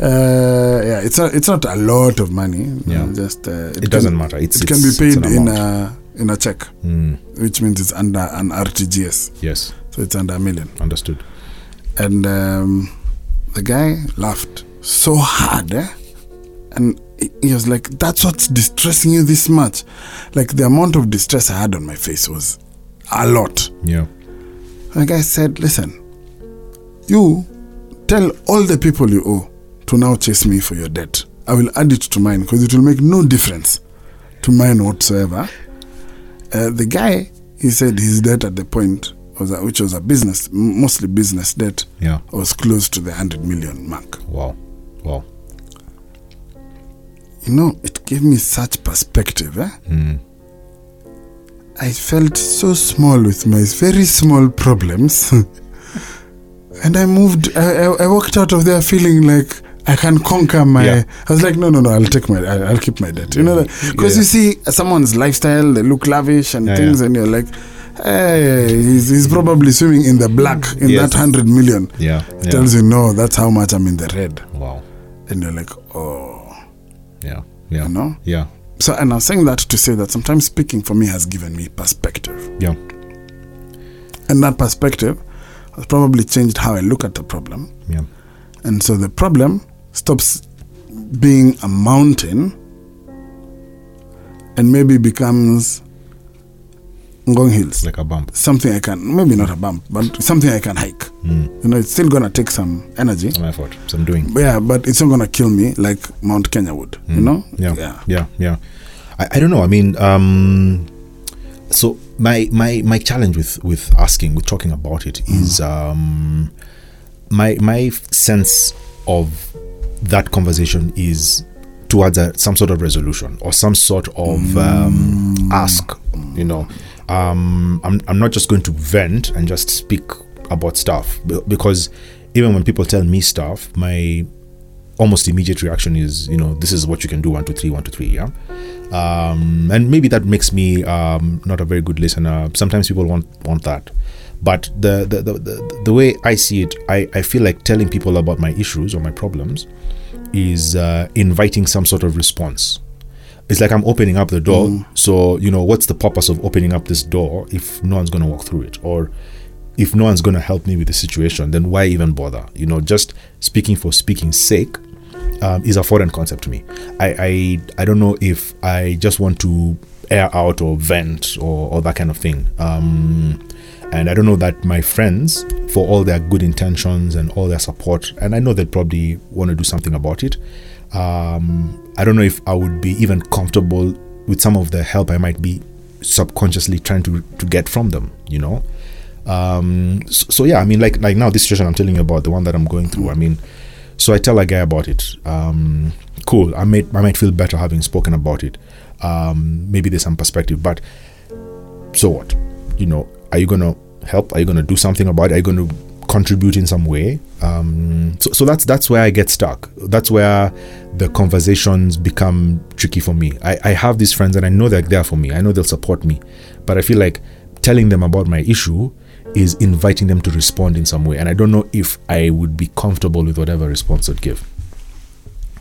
Uh, yeah, it's not, it's not a lot of money. Yeah. Just uh, It doesn't matter. It's- it can be paid in a in a check, Mm, which means it's under an RTGS, yes. so it's under a million. Understood. And um, the guy laughed so hard, eh? And he- was like, That's what's distressing you this much. Like the amount of distress I had on my face was a lot. Yeah. And the guy said, Listen, you tell all the people you owe to now chase me for your debt. I will add it to mine because it will make no difference to mine whatsoever. Uh, the guy, he said his debt at the point, was a, which was a business, mostly business debt, Yeah. was close to the 100 million mark. Wow. Wow. You know, it gave me such perspective. Eh? Mm. I felt so small with my very small problems. and I moved, I, I, I walked out of there feeling like I can conquer my. Yeah. I was like, no, no, no, I'll take my, I'll, I'll keep my debt. You know, mm. because Yeah. you see someone's lifestyle, they look lavish and things, and you're like, hey, he's, he's probably swimming in the black in Yes. that 100 million. Yeah. It tells you, no, that's how much I'm in the red. Wow. And you're like, oh. Yeah. Yeah. You know? Yeah. So, and I'm saying that to say that sometimes speaking for me has given me perspective. Yeah. And that perspective has probably changed how I look at the problem. Yeah. And so the problem stops being a mountain and maybe becomes Ngong Hills. Like a bump. Something I can, maybe not a bump, but something I can hike. You know, it's still gonna take some energy. Some effort, some doing. But yeah, but it's not gonna kill me like Mount Kenya would. You know? Mm. yeah yeah yeah, I, I don't know i mean um so my my my challenge with with asking with talking about it is um my my sense of that conversation is towards a, some sort of resolution or some sort of um, ask you know. Um I'm, I'm not just going to vent and just speak about stuff because even when people tell me stuff my almost immediate reaction is you know this is what you can do one two three one two three yeah? Um, and maybe that makes me um, not a very good listener. Sometimes people want want that but the the, the, the, the way i see it I, I feel like telling people about my issues or my problems is uh, inviting some sort of response. It's like i'm opening up the door. So you know what's the purpose of opening up this door if no one's going to walk through it? Or if no one's going to help me with the situation then why even bother? You know just speaking for speaking's sake um, is a foreign concept to me. I, I i don't know if i just want to air out or vent or, or that kind of thing. Um, and i don't know that my friends for all their good intentions and all their support and i know they probably want to do something about it um, i don't know if i would be even comfortable with some of the help i might be subconsciously trying to to get from them you know? Um so, so yeah i mean like like now this situation i'm telling you about the one that i'm going through i mean so i tell a guy about it um cool i might i might feel better having spoken about it um maybe there's some perspective but so what you know are you gonna help? Are you gonna do something about it? Are you gonna contribute in some way? Um so, so that's that's where i get stuck. That's where the conversations become tricky for me. I i have these friends and i know they're there for me. I know they'll support me. But i feel like telling them about my issue is inviting them to respond in some way. And i don't know if i would be comfortable with whatever response they'd give.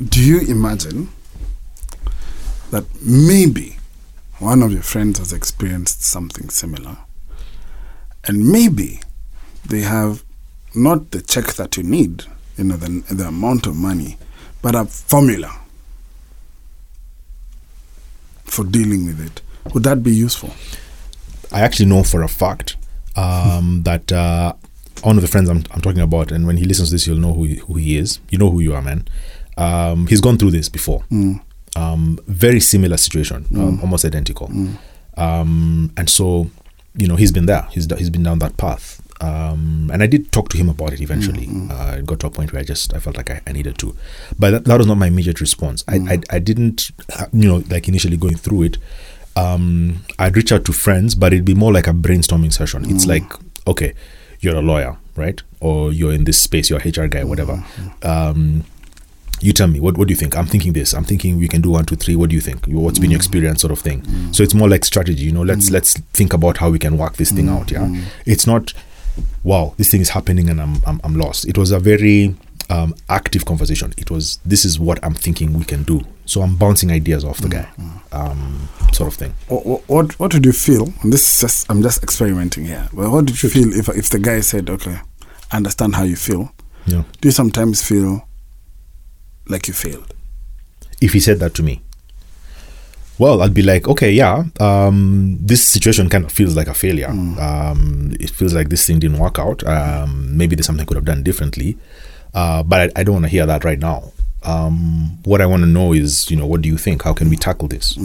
Do you imagine that maybe one of your friends has experienced something similar? And maybe they have not the check that you need, you know, the, the amount of money, but a formula for dealing with it. Would that be useful? I actually know for a fact um, that uh, one of the friends I'm, I'm talking about, and when he listens to this, you'll know who he, who he is. You know who you are, man. Um, he's gone through this before. Um, very similar situation, um, almost identical. Um, and so, you know, he's been there. He's he's been down that path. Um, and I did talk to him about it eventually. Uh, it got to a point where I just I felt like I, I needed to, but that, that was not my immediate response. I, I I didn't, uh, you know, like initially going through it. Um, I'd reach out to friends, but it'd be more like a brainstorming session. It's like, okay, you're a lawyer, right? Or you're in this space, you're a HR guy, whatever. Um, you tell me what what do you think? I'm thinking this. I'm thinking we can do one two three. What do you think? What's been your experience sort of thing? So it's more like strategy you know let's let's think about how we can work this thing out yeah? It's not wow this thing is happening and i'm i'm, I'm lost. It was a very um, active conversation. It was this is what i'm thinking we can do. So i'm bouncing ideas off the guy um, sort of thing. What, what what would you feel? And this is just I'm just experimenting here. But what did you feel if if the guy said, "Okay, understand how you feel"? yeah. Do you sometimes feel like you failed? if he said that to me. Well i'd be like okay yeah um, this situation kind of feels like a failure. Um, it feels like this thing didn't work out. Um, maybe there's something I could have done differently. Uh, but I, I don't want to hear that right now. Um, what i want to know is you know what do you think? How can we tackle this?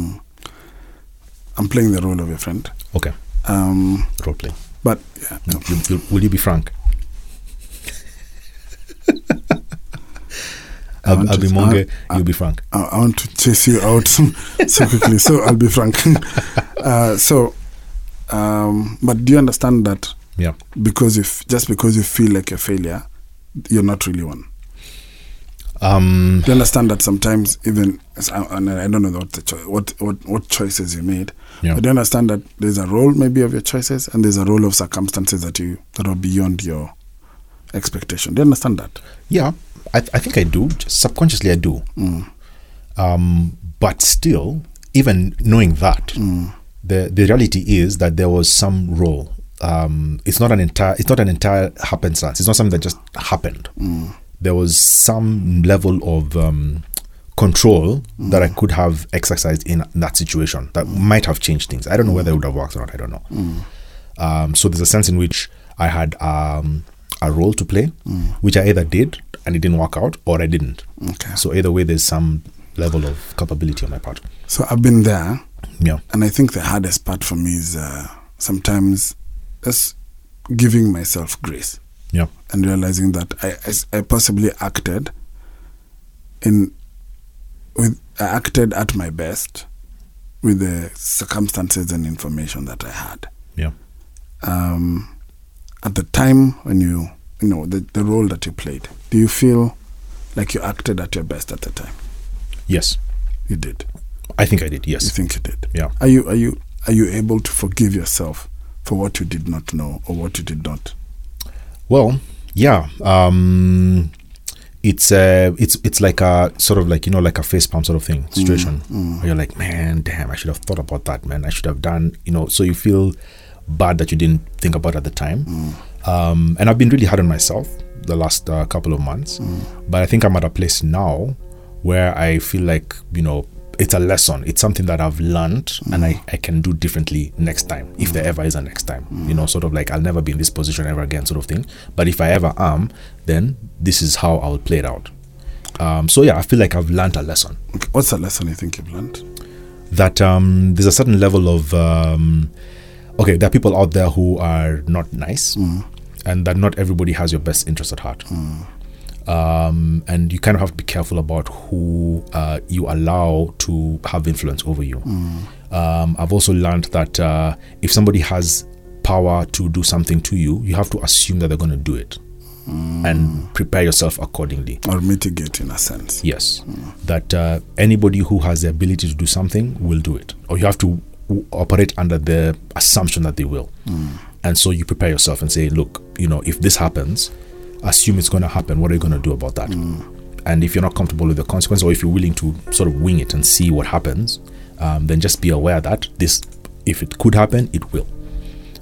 I'm playing the role of your friend. okay. Um, role play. but yeah, no. Will you be frank I'll, I'll to- be Monge, I- you'll be frank. I, I want to chase you out so quickly. So I'll be frank. uh, so, um, but do you understand that Yeah. because if just because you feel like a failure, you're not really one? Um, Do you understand that sometimes even and I don't know what the cho- what, what what choices you made, Yeah. but do you understand that there's a role maybe of your choices and there's a role of circumstances that you that are beyond your expectation. Do you understand that? Yeah, I, I think I do. Just subconsciously, I do. Um, but still, even knowing that, the the reality is that there was some role. Um, it's not an entire. It's not an entire happenstance. It's not something that just happened. There was some level of um, control that I could have exercised in that situation that might have changed things. I don't know whether it would have worked or not. I don't know. Um, so there's a sense in which I had um, a role to play, which I either did and it didn't work out, or I didn't. Okay. So either way, there's some level of culpability on my part. So I've been there, Yeah. and I think the hardest part for me is uh, sometimes just giving myself grace Yeah. and realizing that I, I, I possibly acted in with I acted at my best with the circumstances and information that I had. Yeah. um, at the time when you you know the, the role that you played do you feel like you acted at your best at the time Yes. you did I think I did. Yes. You think you did Yeah. are you are you are you able to forgive yourself for what you did not know or what you did not Well, yeah. Um, it's uh, it's it's like a sort of like you know like a face palm sort of thing situation. Where you're like, man, damn, I should have thought about that, man. I should have done, you know. So you feel bad that you didn't think about it at the time. Um, and I've been really hard on myself the last uh, couple of months, but I think I'm at a place now where I feel like you know it's a lesson. It's something that I've learned and I, I can do differently next time, if there ever is a next time. You know, sort of like I'll never be in this position ever again, sort of thing. But if I ever am, then this is how I'll play it out. Um, so yeah, I feel like I've learned a lesson okay. what's the lesson you think you've learned that um, there's a certain level of um, okay, there are people out there who are not nice, and that not everybody has your best interest at heart. Um, and you kind of have to be careful about who uh, you allow to have influence over you. Um, I've also learned that uh, if somebody has power to do something to you, you have to assume that they're going to do it and prepare yourself accordingly. or mitigate in a sense. Yes, that uh, anybody who has the ability to do something will do it, or you have to operate under the assumption that they will. And so you prepare yourself and say, look, you know, if this happens, assume it's going to happen. What are you going to do about that? And if you're not comfortable with the consequence, or if you're willing to sort of wing it and see what happens, um, then just be aware that this, if it could happen, it will.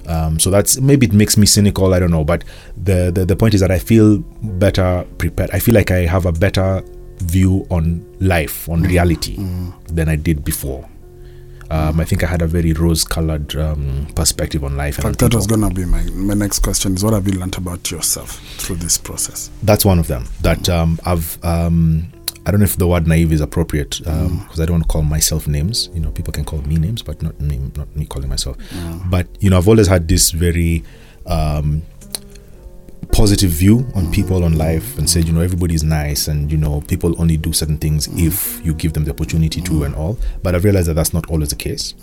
Um, so that's maybe it makes me cynical. I don't know, but the, the the point is that I feel better prepared. I feel like I have a better view on life, on reality, than I did before. Um, I think I had a very rose-colored um, perspective on life. in fact that was going to be my, my next question is what have you learned about yourself through this process That's one of them. That um, I've. Um, I don't know if the word naive is appropriate because I don't want to call myself names. You know, people can call me names, but not me, not me calling myself. But you know, I've always had this very um, positive view on people, on life, and said, you know, everybody's nice, and you know, people only do certain things if you give them the opportunity to, and all. But I've realized that that's not always the case,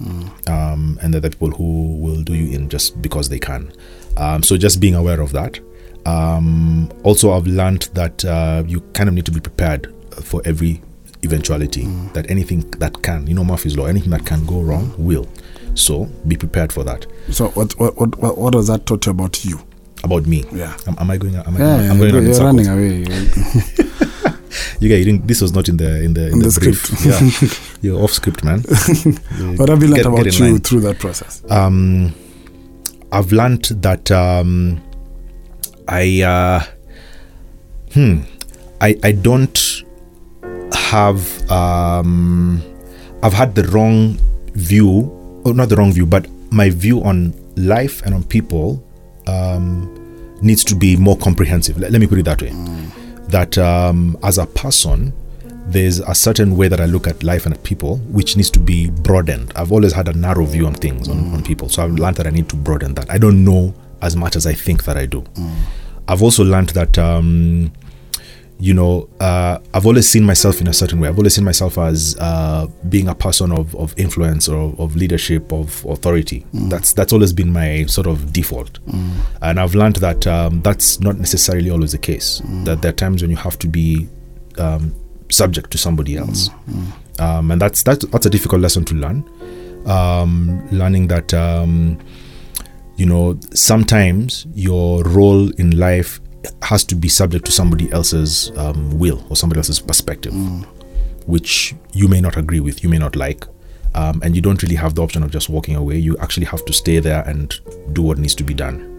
um, and that there are people who will do you in just because they can. Um, so just being aware of that. Um, also, I've learned that uh, you kind of need to be prepared for every eventuality. That anything that can, you know, Murphy's law, anything that can go wrong will. So be prepared for that. so what what what, what, has that taught you about you About me, yeah am, am I going? Am I, yeah, I'm going you're, you're running away You guys, you didn't, this was not in the in the in, In the, the brief. script. yeah, you're off script, man. what have you learned Get- about get you line. through that process um, I've learned that um, I uh, hmm I I don't have um, I've had the wrong view or not the wrong view but my view on life and on people um, needs to be more comprehensive let, let me put it that way that um, as a person there's a certain way that I look at life and at people which needs to be broadened. I've always had a narrow view on things, on, on people. So I've learned that I need to broaden that. I don't know as much as I think that I do. I've also learned that, um, you know, uh, I've always seen myself in a certain way. I've always seen myself as uh, being a person of, of influence or of leadership, of authority. That's that's always been my sort of default. And I've learned that um, that's not necessarily always the case. That there are times when you have to be um, subject to somebody else, um, and that's that's that's a difficult lesson to learn. Um, learning that um, you know sometimes your role in life has to be subject to somebody else's um, will or somebody else's perspective, which you may not agree with, you may not like. Um, and you don't really have the option of just walking away. You actually have to stay there and do what needs to be done.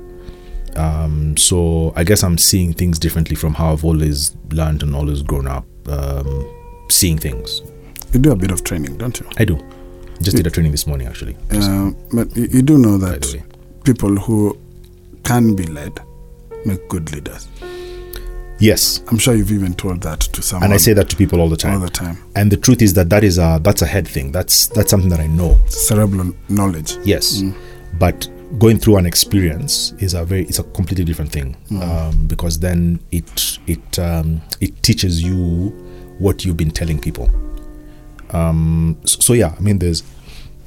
Um, so I guess I'm seeing things differently from how I've always learned and always grown up um, seeing things. you do a bit of training don't you I do. Just did a training this morning actually. Uh, but you, you do know that people who can be led make good leaders. Yes, I'm sure you've even told that to someone. and I say that to people all the time. all the time. And the truth is that that is a that's a head thing. That's that's something that I know. Cerebral knowledge. Yes, but going through an experience is a very it's a completely different thing um, because then it it um, it teaches you what you've been telling people. Um, so, so yeah, I mean, there's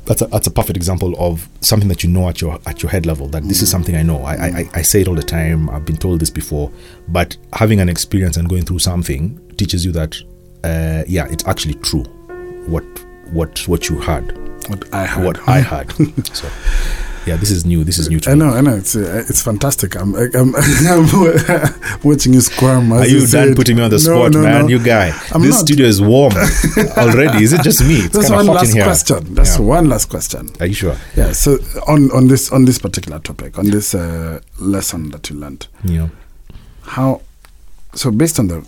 that's a, that's a perfect example of something that you know at your at your head level that this is something I know. I, I I say it all the time. I've been told this before, but having an experience and going through something teaches you that uh, yeah, it's actually true. What what what you heard What I heard. what I had. so, yeah, this is new. This is new to I know, I know. It's uh, it's fantastic. I'm I'm, I'm watching you squirm. as Are you say done putting me on the No, spot, no, man? no. You guy. I'm this not. studio is warm already. Is it just me? It's That's kind one of hot in last here. question. That's Yeah. one last question. Are you sure? Yeah. So on on this on this particular topic, on this uh, lesson that you learned, Yeah. how? So based on the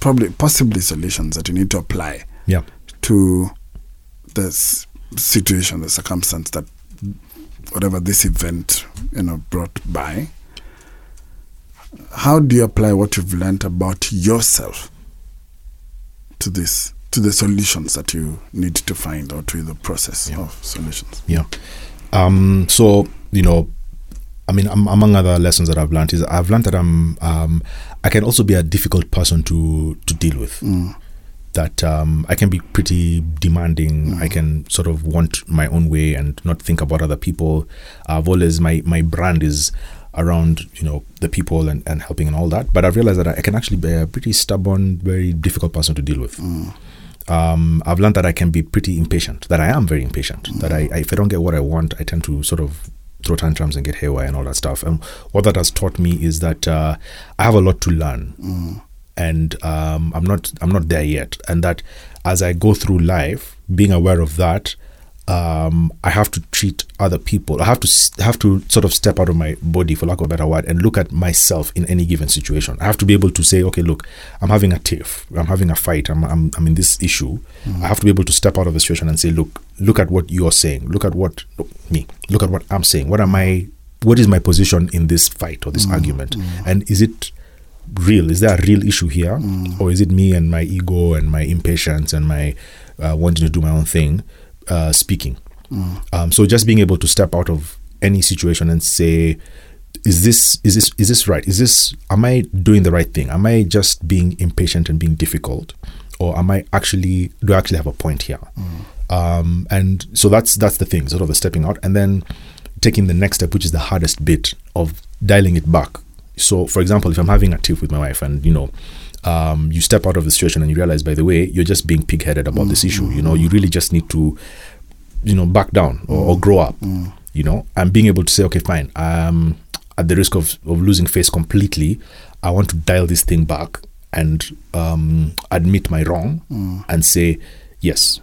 probably possibly solutions that you need to apply Yeah. to the s- situation, the circumstance that whatever this event you know brought by. How do you apply what you've learned about yourself to this to the solutions that you need to find or to the process of solutions? Yeah. Um, so you know, I mean, um, among other lessons that I've learned is I've learned that I'm um, I can also be a difficult person to to deal with. That um, I can be pretty demanding. I can sort of want my own way and not think about other people. I've always my my brand is around you know the people and, and helping and all that. But I've realized that I can actually be a pretty stubborn, very difficult person to deal with um, I've learned that I can be pretty impatient. That I am very impatient. That I, I, if I don't get what I want, I tend to sort of throw tantrums and get haywire and all that stuff. And what that has taught me is that uh, I have a lot to learn, and um, I'm not I'm not there yet. And that as I go through life, being aware of that. Um, I have to treat other people. I have to have to sort of step out of my body, for lack of a better word, and look at myself in any given situation. I have to be able to say, okay, look, I'm having a tiff, I'm having a fight, I'm, I'm, I'm in this issue. I have to be able to step out of the situation and say, look, look at what you're saying. Look at what look, me. Look at what I'm saying. What am I? What is my position in this fight or this argument? And is it real? Is there a real issue here, or is it me and my ego and my impatience and my uh, wanting to do my own thing uh, speaking? Um, so just being able to step out of any situation and say, is this is this is this right? Is this am I doing the right thing? Am I just being impatient and being difficult, or am I actually do I actually have a point here? Um, and so that's that's the thing, sort of the stepping out, and then taking the next step, which is the hardest bit of dialing it back. So, for example, if I'm having a tiff with my wife, and you know, um, you step out of the situation and you realize, by the way, you're just being pig-headed about this issue. You know, you really just need to, you know, back down or, or grow up. You know, and being able to say, okay, fine. Um, at the risk of, of losing face completely, I want to dial this thing back and um, admit my wrong and say, yes,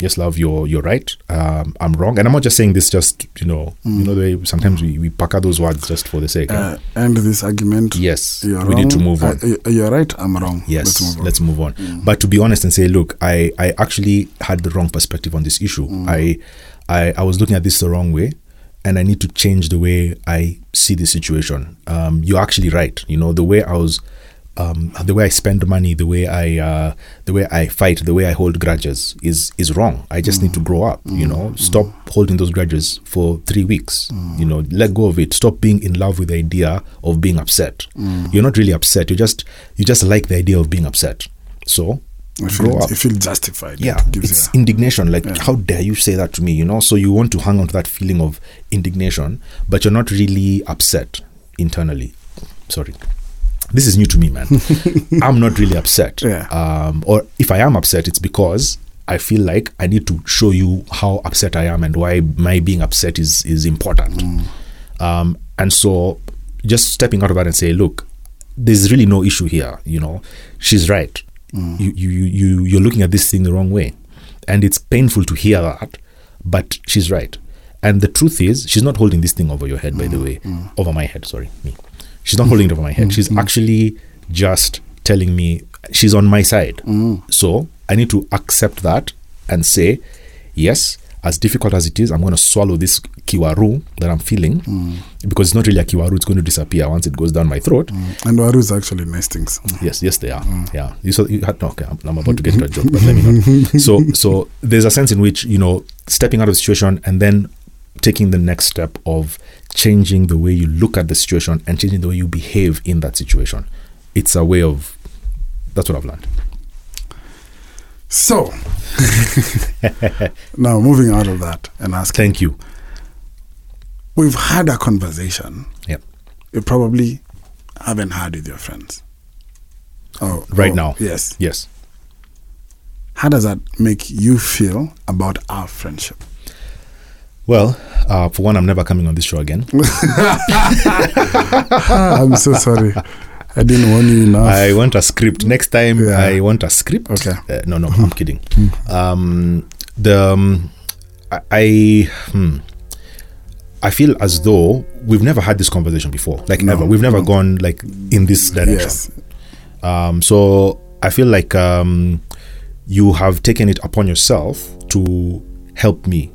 yes, love, you're you're right. Um, I'm wrong, and I'm not just saying this just you know you know the way sometimes we, we pack out those words just for the sake. Uh, end this argument. Yes, You're we need to move on. Uh, you- you're right. I'm wrong. Yes, Let's move on. Mm. But to be honest and say, look, I, I actually had the wrong perspective on this issue. Mm. I, I I was looking at this the wrong way, and I need to change the way I see the situation. Um, you're actually right. You know the way I was. Um, the way I spend money, the way I, uh, the way I fight, the way I hold grudges is is wrong. I just need to grow up. You know, stop holding those grudges for three weeks. You know, let go of it. Stop being in love with the idea of being upset. You're not really upset. You just you just like the idea of being upset. So You grow feel, up. you feel justified. Yeah, It it's you indignation. Like, how dare you say that to me? You know, so you want to hang on to that feeling of indignation, but you're not really upset internally. Sorry, this is new to me, man. I'm not really upset. Yeah. Um, or if I am upset, it's because I feel like I need to show you how upset I am and why my being upset is is important. Um, and so, just stepping out of that and say, look, there's really no issue here. You know, she's right. You, you you you you're looking at this thing the wrong way, and it's painful to hear that, but she's right. And the truth is, she's not holding this thing over your head. By the way, over my head. Sorry, me. She's not holding it over my head. She's mm-hmm. actually just telling me she's on my side. Mm. So I need to accept that and say, yes, as difficult as it is, I'm going to swallow this kiwaru that I'm feeling mm. because it's not really a kiwaru. It's going to disappear once it goes down my throat. Mm. And waru is actually nice things. Mm. Yes, yes, they are. Yeah, you saw. You had no. Okay, I'm, I'm about to get to a joke, but let me not. So, so there's a sense in which you know stepping out of the situation and then taking the next step of changing the way you look at the situation and changing the way you behave in that situation. It's a way of. That's what I've learned. So, now moving out of that and asking, Thank you. we've had a conversation Yep. you probably haven't had with your friends. Oh, Right oh, now. Yes. Yes. How does that make you feel about our friendship? Well, uh, for one, I'm never coming on this show again. Ah, I'm so sorry. I didn't warn you enough. I want a script. Next time, Yeah. I want a script. Okay. Uh, no, no, I'm kidding. Um, the um, I I, hmm, I feel as though we've never had this conversation before. Like No, ever. We've never gone like in this direction. yes. Um, so I feel like um, you have taken it upon yourself to help me.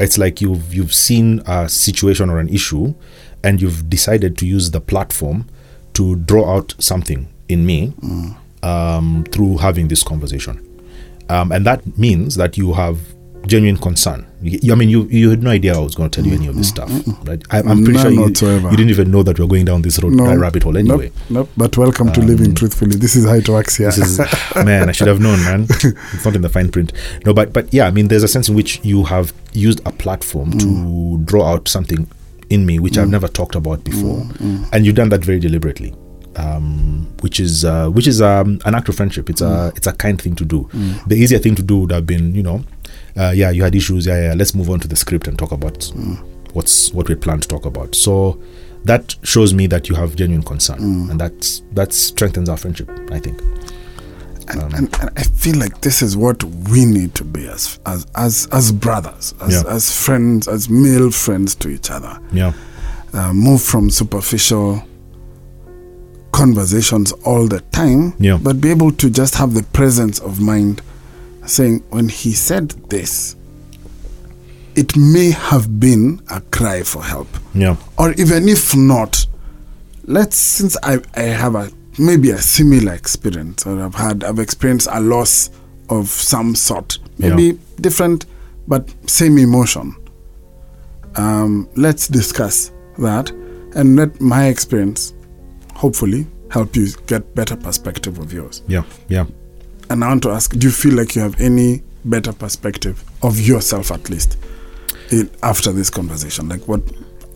It's like you've you've seen a situation or an issue, and you've decided to use the platform to draw out something in me um, through having this conversation, um, and that means that you have genuine concern. You, I mean, you you had no idea I was going to tell you any of this stuff, right? I, I'm pretty None sure you, whatsoever. you didn't even know that we are going down this road uh, rabbit hole anyway. Nope, nope. But welcome to living truthfully. This is how it works here. This is man, I should have known, man. It's not in the fine print. No, but but yeah, I mean, there's a sense in which you have used a platform to draw out something in me which I've never talked about before, and you've done that very deliberately. Um, which is uh, which is um, an act of friendship. It's a it's a kind thing to do. The easier thing to do would have been, you know, uh, yeah, you had issues. Yeah, yeah. Let's move on to the script and talk about what's what we plan to talk about. So that shows me that you have genuine concern, and that's that strengthens our friendship. I think. and, and, and I feel like this is what we need to be as as as, as brothers, as, Yeah. as friends, as male friends to each other. Yeah. Uh, move from superficial conversations all the time, Yeah. but be able to just have the presence of mind saying, when he said this, it may have been a cry for help. Yeah. or even if not let's since i i have a maybe a similar experience or i've had i've experienced a loss of some sort maybe Yeah. different but same emotion um let's discuss that and let my experience hopefully help you get better perspective of yours Yeah. Yeah. And i want to ask do you feel like you have any better perspective of yourself at least in, after this conversation? Like what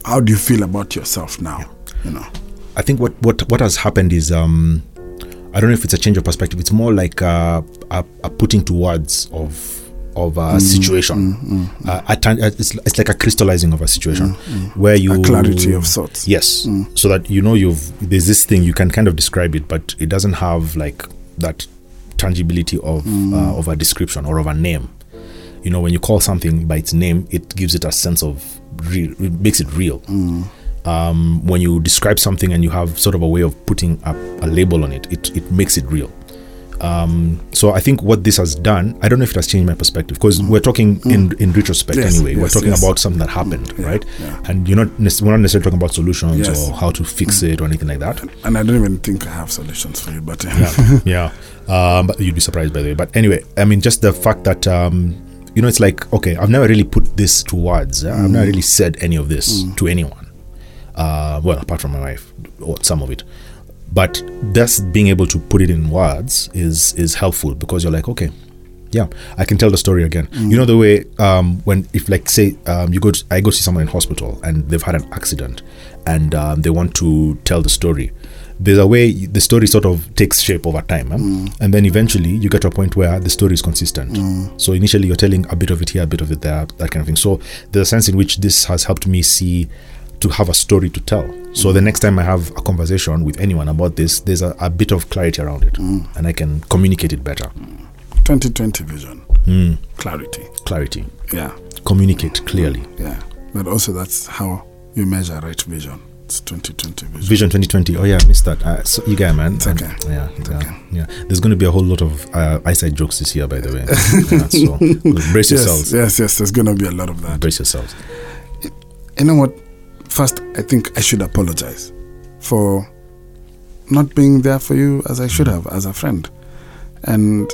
how do you feel about yourself now you know? I think what what what has happened is um I don't know if it's a change of perspective. It's more like uh, a, a putting to words of of a situation. Uh, a tan- uh, it's, it's like a crystallizing of a situation where you A clarity of sorts. Yes, so that you know you've there's this thing you can kind of describe it, but it doesn't have like that tangibility of uh, of a description or of a name. You know, when you call something by its name, it gives it a sense of real. It makes it real. Um, when you describe something and you have sort of a way of putting a, a label on it, it it makes it real. Um, so I think what this has done, I don't know if it has changed my perspective because we're talking in in retrospect Yes, anyway. we're talking yes. about something that happened, yeah, right? yeah. And you're not we're not necessarily talking about solutions Yes. or how to fix it or anything like that. and I don't even think I have solutions for you, but yeah, yeah. Um, but you'd be surprised by the way. But anyway, I mean, just the fact that um, you know, it's like okay, I've never really put this to words. uh, I've never really said any of this to anyone. Uh, well, apart from my wife, or some of it. But just being able to put it in words is is helpful because you're like, okay, yeah, I can tell the story again. You know the way um, when if like say um, you go to, I go see someone in hospital and they've had an accident and um, they want to tell the story. There's a way the story sort of takes shape over time, eh? and then eventually you get to a point where the story is consistent. So initially you're telling a bit of it here, a bit of it there, that kind of thing. So there's a sense in which this has helped me see to have a story to tell. So the next time I have a conversation with anyone about this, there's a, a bit of clarity around it, and I can communicate it better. 2020 vision, Mm. clarity. Clarity, Yeah, communicate clearly. yeah. But also, that's how you measure right vision. It's 2020 vision. Vision 2020. Oh yeah, I missed that. Uh, so you guy, man. It's okay. Yeah, It's yeah, okay. yeah. There's going to be a whole lot of uh, eyesight jokes this year, by the way. Yeah, so brace Yes, yourselves. yes, yes. There's gonna be a lot of that. Brace yourselves. You know what? First, I think I should apologize for not being there for you as I should have as a friend, and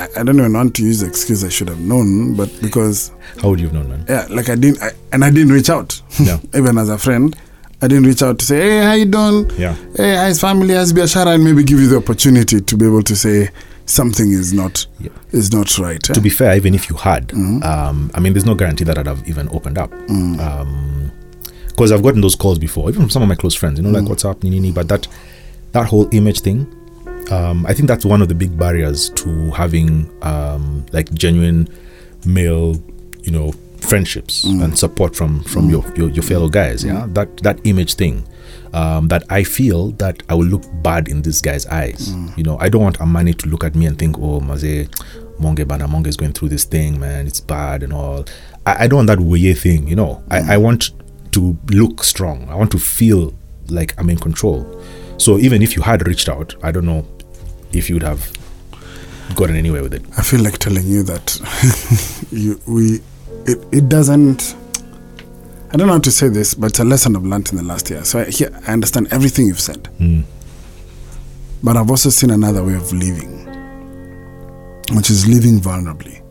I, I don't even want to use the excuse I should have known, but because How would you have known, man? yeah, like I didn't, I, and I didn't reach out. Yeah. Even as a friend, I didn't reach out to say, "Hey, how you doing? Yeah. Hey, how's family? How's Biashara?" And maybe give you the opportunity to be able to say something is not Yeah. is not right. To be fair, even if you had, Mm-hmm. um, I mean, there's no guarantee that I'd have even opened up. Mm. Because I've gotten those calls before, even from some of my close friends, you know, like Mm. what's up, nini. But that that whole image thing, um, I think that's one of the big barriers to having um, like genuine male, you know, friendships Mm. and support from from your, your your fellow guys. Yeah, that that image thing. Um, that I feel that I will look bad in this guy's eyes. Mm. You know, I don't want Amani to look at me and think, oh, Maze, Monge Bana Monge is going through this thing, man. It's bad and all. I, I don't want that waye thing, you know. I, I want to look strong. I want to feel like I'm in control. So even if you had reached out, I don't know if you would have gotten anywhere with it. I feel like telling you that you we it, it doesn't I don't know how to say this, but it's a lesson I've learned in the last year. So I, here, I understand everything you've said. Hmm. But I've also seen another way of living, which is living vulnerably.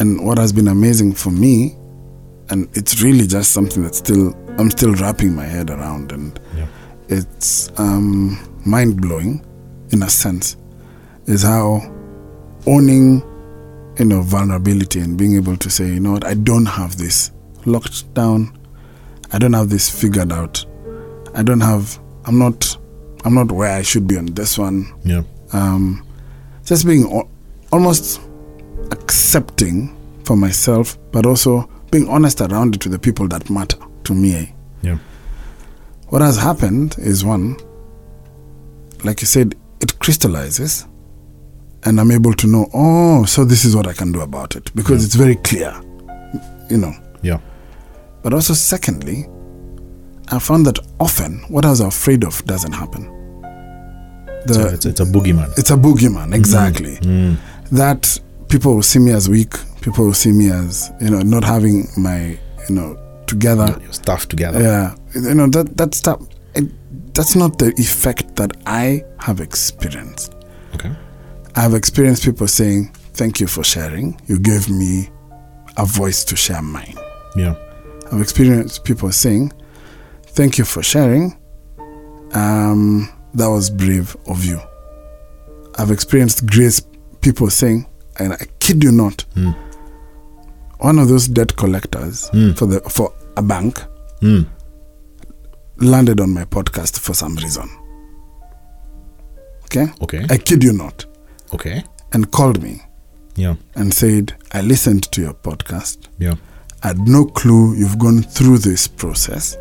And what has been amazing for me, and it's really just something that's still I'm still wrapping my head around, and Yeah. it's um, mind blowing, in a sense, is how owning, you know, vulnerability and being able to say, you know what, I don't have this locked down, I don't have this figured out, I don't have, I'm not, I'm not where I should be on this one. Yeah. Um, just being al- almost accepting for myself, but also being honest around it to the people that matter to me. Yeah. What has happened is one, like you said, it crystallizes, and I'm able to know, oh, so this is what I can do about it because it's very clear, you know. Yeah. But also, secondly, I found that often what I was afraid of doesn't happen. So The, it's, it's a boogeyman. it's a boogeyman, mm. exactly. Mm. That people will see me as weak. People see me as you know not having my you know together. Your stuff together. Yeah, you know that that stuff. It, that's not the effect that I have experienced. Okay. I have experienced people saying, "Thank you for sharing. You gave me a voice to share mine." Yeah. I've experienced people saying, "Thank you for sharing. Um, that was brave of you." I've experienced grace people saying, and I kid you not, one of those debt collectors for the for a bank Mm. landed on my podcast for some reason. Okay, Okay. I kid you not, Okay. and called me Yeah. and said, "I listened to your podcast." Yeah. I had no clue you've gone through this process.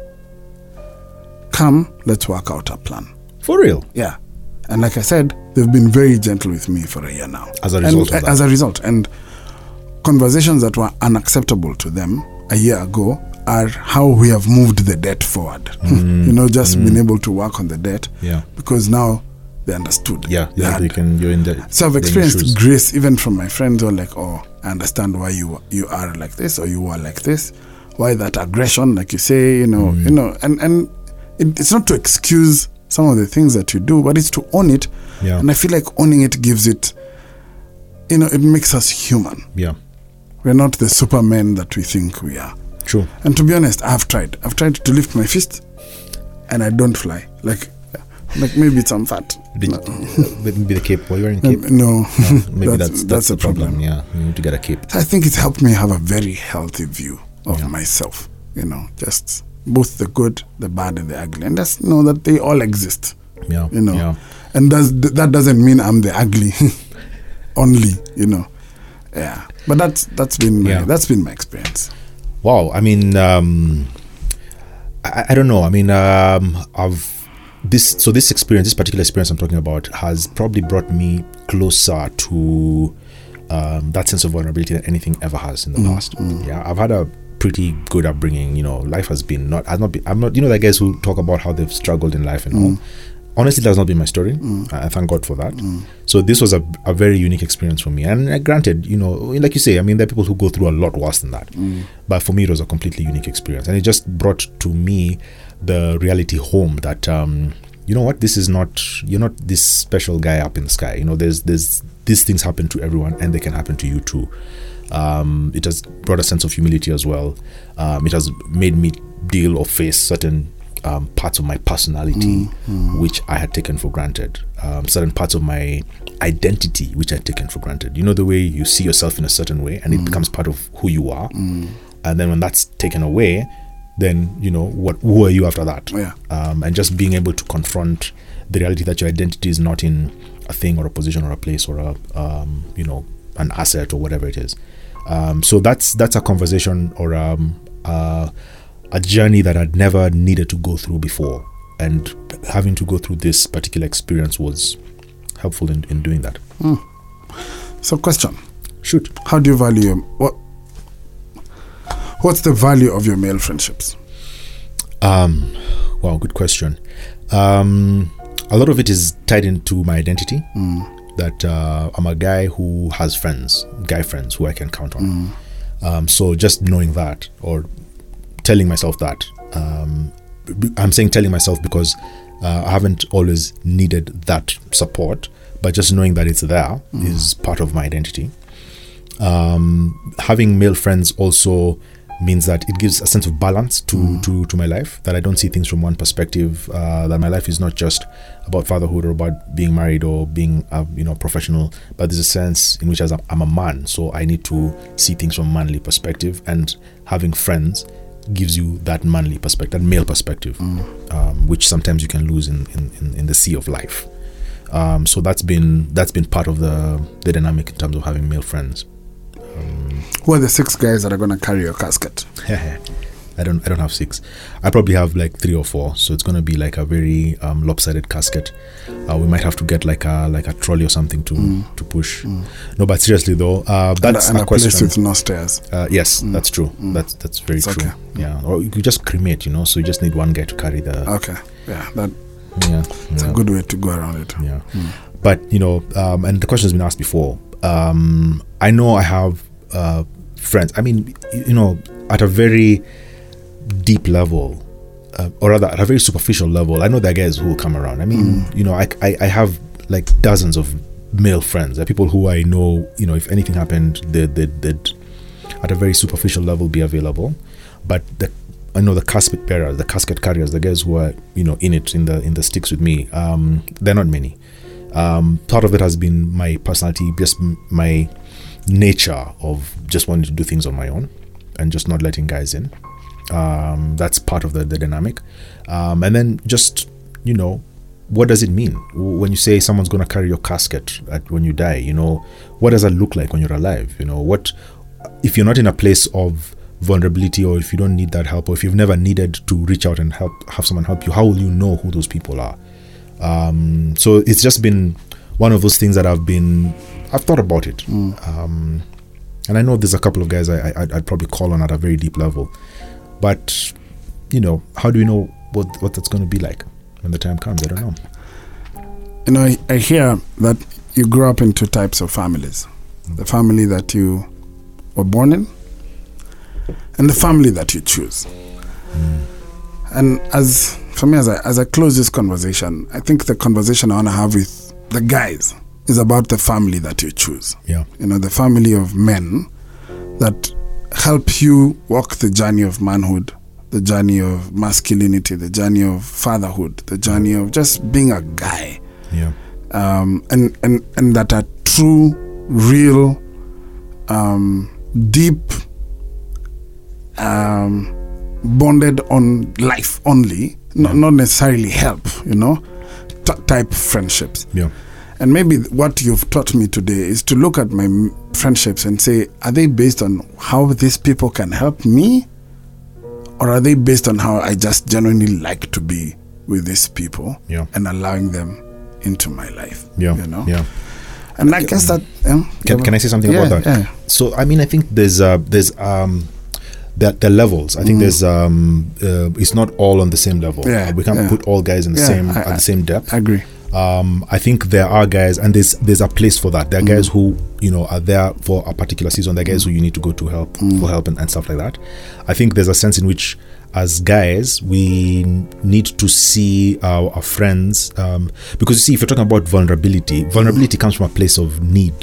Come, let's work out a plan. For real. Yeah. And like I said, they've been very gentle with me for a year now. As a And- result of that. As a result. And conversations that were unacceptable to them a year ago are how we have moved the debt forward. you know, just being able to work on the debt Mm. Yeah. because now they understood. Yeah. They Yeah. You can. You're in the. So I've experienced grace even from my friends who are like, oh, I understand why you you are like this or you are like this. Why that aggression, like you say, you know, Mm. you know, and and it, it's not to excuse some of the things that you do, but it's to own it. Yeah. And I feel like owning it gives it, you know, it makes us human. Yeah. We're not the supermen that we think we are. True. And to be honest, I've tried. I've tried to lift my fist, and I don't fly. Like, like maybe it's I'm fat. Did No. maybe the cape? Were you wearing cape? Um, no, Maybe that's that's, the the problem. Yeah. You need to get a cape. I think it's helped me have a very healthy view of Yeah. myself. You know, just both the good, the bad, and the ugly, and just know that they all exist. Yeah. You know, Yeah. and does that doesn't mean I'm the ugly only. You know, yeah. But that's that's been my, Yeah. that's been my experience. Wow. I mean, um, I, I don't know. I mean, um, I've this so this experience, this particular experience I'm talking about, has probably brought me closer to um, that sense of vulnerability than anything ever has in the past. Yeah, I've had a pretty good upbringing. You know, life has been not. I've not been. I'm not. You know, the guys who talk about how they've struggled in life and all. Honestly, that's not been my story. I I thank God for that. So this was a, a very unique experience for me. And uh, granted, you know, like you say, I mean, there are people who go through a lot worse than that. But for me, it was a completely unique experience, and it just brought to me the reality home that um, you know what, this is not. You're not this special guy up in the sky. You know, there's there's these things happen to everyone, and they can happen to you too. Um, it has brought a sense of humility as well. Um, it has made me deal or face certain um, parts of my personality which I had taken for granted. Um, certain parts of my identity which I had taken for granted. You know the way you see yourself in a certain way, and it becomes part of who you are. And then when that's taken away, then you know what? Who are you after that? Yeah. Um, and just being able to confront the reality that your identity is not in a thing or a position or a place or a um, you know an asset or whatever it is. Um, so that's that's a conversation or um, uh, a journey that I'd never needed to go through before, and having to go through this particular experience was helpful in, in doing that. So, question: Shoot. How do you value what? What's the value of your male friendships? Um, wow, good question. Um, a lot of it is tied into my identity. That uh, I'm a guy who has friends, guy friends who I can count on. Um, so just knowing that, or telling myself that, um, I'm saying telling myself because uh, I haven't always needed that support, but just knowing that it's there is part of my identity. Um, having male friends also means that it gives a sense of balance to, to, to my life that i don't see things from one perspective uh, that my life is not just about fatherhood or about being married or being a you know professional but there's a sense in which as I'm, I'm a man so i need to see things from a manly perspective. And having friends gives you that manly perspective that male perspective um, which sometimes you can lose in, in, in, in the sea of life. Um, so that's been that's been part of the the dynamic in terms of having male friends. Who are the six guys that are going to carry your casket? I don't I don't have six. I probably have like three or four. So it's gonna be like a very um, lopsided casket. Uh, we might have to get like a like a trolley or something to to push. No, but seriously though, uh, that's and a, a and a place question. with no stairs. Uh, yes, that's true. That's that's very It's true. okay. Yeah, or you just cremate, you know. So you just need one guy to carry the. Okay, yeah, that, yeah, that's yeah. a good way to go around it. Yeah. But, you know, um, and the question has been asked before. Um, I know I have uh, friends. I mean, you know, at a very deep level, uh, or rather at a very superficial level, I know there are guys who will come around. I mean, you know, I, I, I have like dozens of male friends. There are people who I know, you know, if anything happened, they'd, they'd, they'd at a very superficial level be available. But the I know the casket bearers, the casket carriers, the guys who are you know in it in the in the sticks with me. Um, they're not many. Um, part of it has been my personality, just my nature of just wanting to do things on my own and just not letting guys in. Um, that's part of the, the dynamic. Um, and then just you know, what does it mean when you say someone's going to carry your casket at, when you die? You know, what does that look like when you're alive? You know, what if you're not in a place of vulnerability or if you don't need that help or if you've never needed to reach out and help have someone help you how will you know who those people are um, so it's just been one of those things that i've been i've thought about it um, and i know there's a couple of guys I, I, I'd probably call on at a very deep level but you know how do we know what, what that's going to be like when the time comes i don't know You know, I, I hear that you grow up in two types of families the family that you were born in, and the family that you choose. And as for me, as I, as I close this conversation, I think the conversation I want to have with the guys is about the family that you choose. yeah You know, the family of men that help you walk the journey of manhood, the journey of masculinity, the journey of fatherhood, the journey of just being a guy. Yeah. Um, and, and, and that are true, real, um, deep, um, bonded on life only, not, not necessarily help, you know, t- type friendships. yeah And maybe what you've taught me today is to look at my friendships and say, are they based on how these people can help me? Or are they based on how I just genuinely like to be with these people Yeah. and allowing them into my life? yeah You know? yeah And I guess that. Um, Can, can I say something yeah, about that? Yeah. So I mean, I think there's uh, there's um, there are levels. I think there's um, uh, it's not all on the same level. Yeah, we can't yeah. put all guys in the Yeah, same I- at the same depth. I agree. Um, I think there are guys, and there's there's a place for that. There are Mm. guys who you know are there for a particular season. There are guys who you need to go to help Mm. for help and, and stuff like that. I think there's a sense in which, as guys, we need to see our, our friends um, because you see, if you're talking about vulnerability, vulnerability comes from a place of need,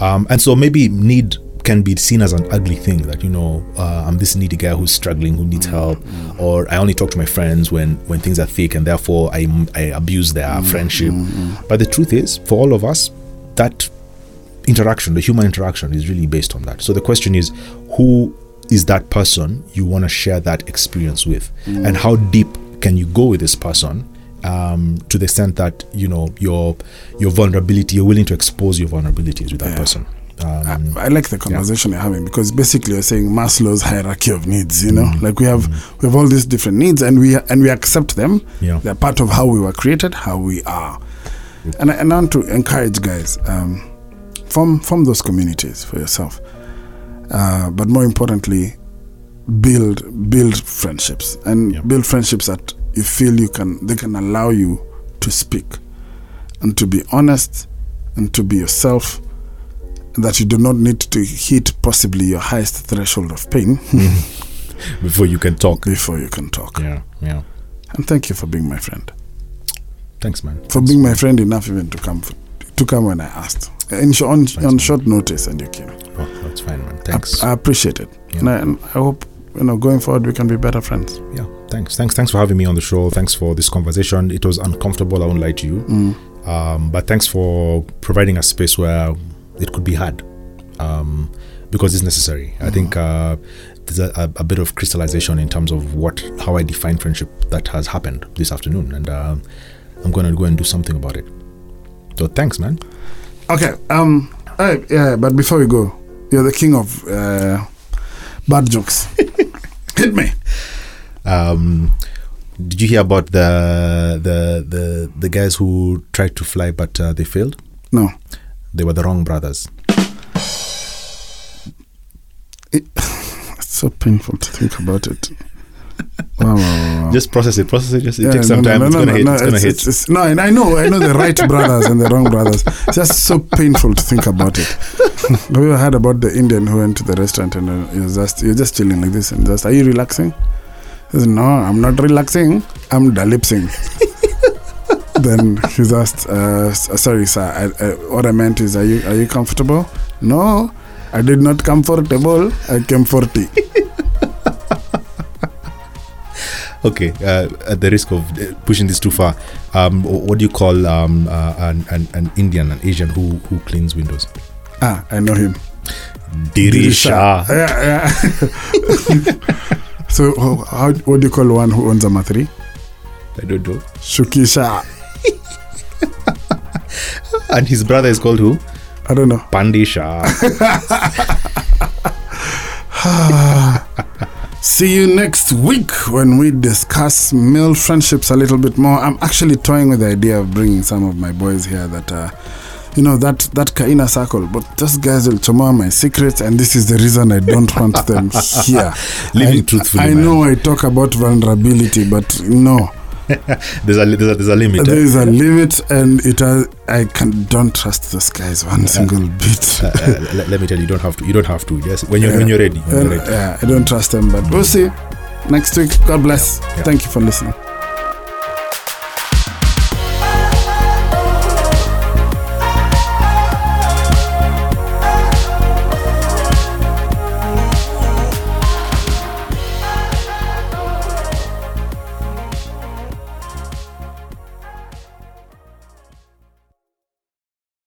um, and so maybe need can be seen as an ugly thing that you know uh, I'm this needy guy who's struggling who needs help or I only talk to my friends when when things are thick and therefore I, I abuse their friendship. But the truth is for all of us that interaction the human interaction is really based on that. So the question is who is that person you want to share that experience with? And how deep can you go with this person um, to the extent that you know your your vulnerability you're willing to expose your vulnerabilities with that Yeah. person um, I like the conversation you're having because basically you're saying Maslow's hierarchy of needs. You know, Mm. like we have we have all these different needs, and we and we accept them. Yeah. they're part of how we were created, how we are. And I, and I want to encourage guys um, form form those communities for yourself, uh, but more importantly, build build friendships and Yeah. build friendships that you feel you can they can allow you to speak and to be honest and to be yourself that you do not need to hit possibly your highest threshold of pain before you can talk before you can talk. yeah yeah And thank you for being my friend. thanks man For being my friend enough even to come f to come when I asked. In sh- on, on short notice and you came. oh, that's fine man thanks I appreciate it. Yeah. And, I, and I hope you know going forward we can be better friends. yeah thanks thanks thanks for having me on the show thanks for this conversation it was uncomfortable i won't lie to you um, but thanks for providing a space where it could be hard um, because it's necessary i think uh, there's a, a, bit of crystallization in terms of what how i define friendship that has happened this afternoon and uh, i'm going to go and do something about it so thanks man Okay. Um. Hey, yeah. But before we go, you're the king of uh, bad jokes. Hit me. um, did you hear about the the the, the guys who tried to fly but uh, they failed No. They were the wrong brothers It's so painful to think about it. Wow, wow, wow. Just process it, process it. Just it Yeah, takes no, some time. no, it's gonna no, hit. no, it's gonna it's- hit. it's- it's- no, and I know, I know the Wright brothers and the wrong brothers. It's just so painful to think about it. Have you heard about the Indian who went to the restaurant and uh, was just you're just chilling like this and just are you relaxing? He says, No, I'm not relaxing. I'm dalipsing. Then he's asked, uh, sorry, sir. I, I, what I meant is, are you are you comfortable? No, I did not comfortable. I came forty. Okay. Uh, at the risk of uh, pushing this too far, um, what do you call um, uh, an, an an Indian, an Asian who who cleans windows? ah, I know him. Dirisha. Yeah, yeah. so how, what do you call one who owns a mathri? I don't know. Shukisha. And his brother is called who? I don't know. Pandisha. See you next week when we discuss male friendships a little bit more. I'm actually toying with the idea of bringing some of my boys here that uh you know that that Kaina circle, but those guys will tomorrow my secrets, and this is the reason I don't want them here. Living I, truthfully, I man. know I talk about vulnerability, but no, there's a there's a, there's a limit. there eh? a limit, and it has, I can don't trust those guys one single bit. Uh, uh, let, let me tell you, you don't have to. You don't have to. Yes, when you're when you're ready. When you're ready. yeah, I don't trust them, but we'll see. Next week, God bless. Thank you for listening.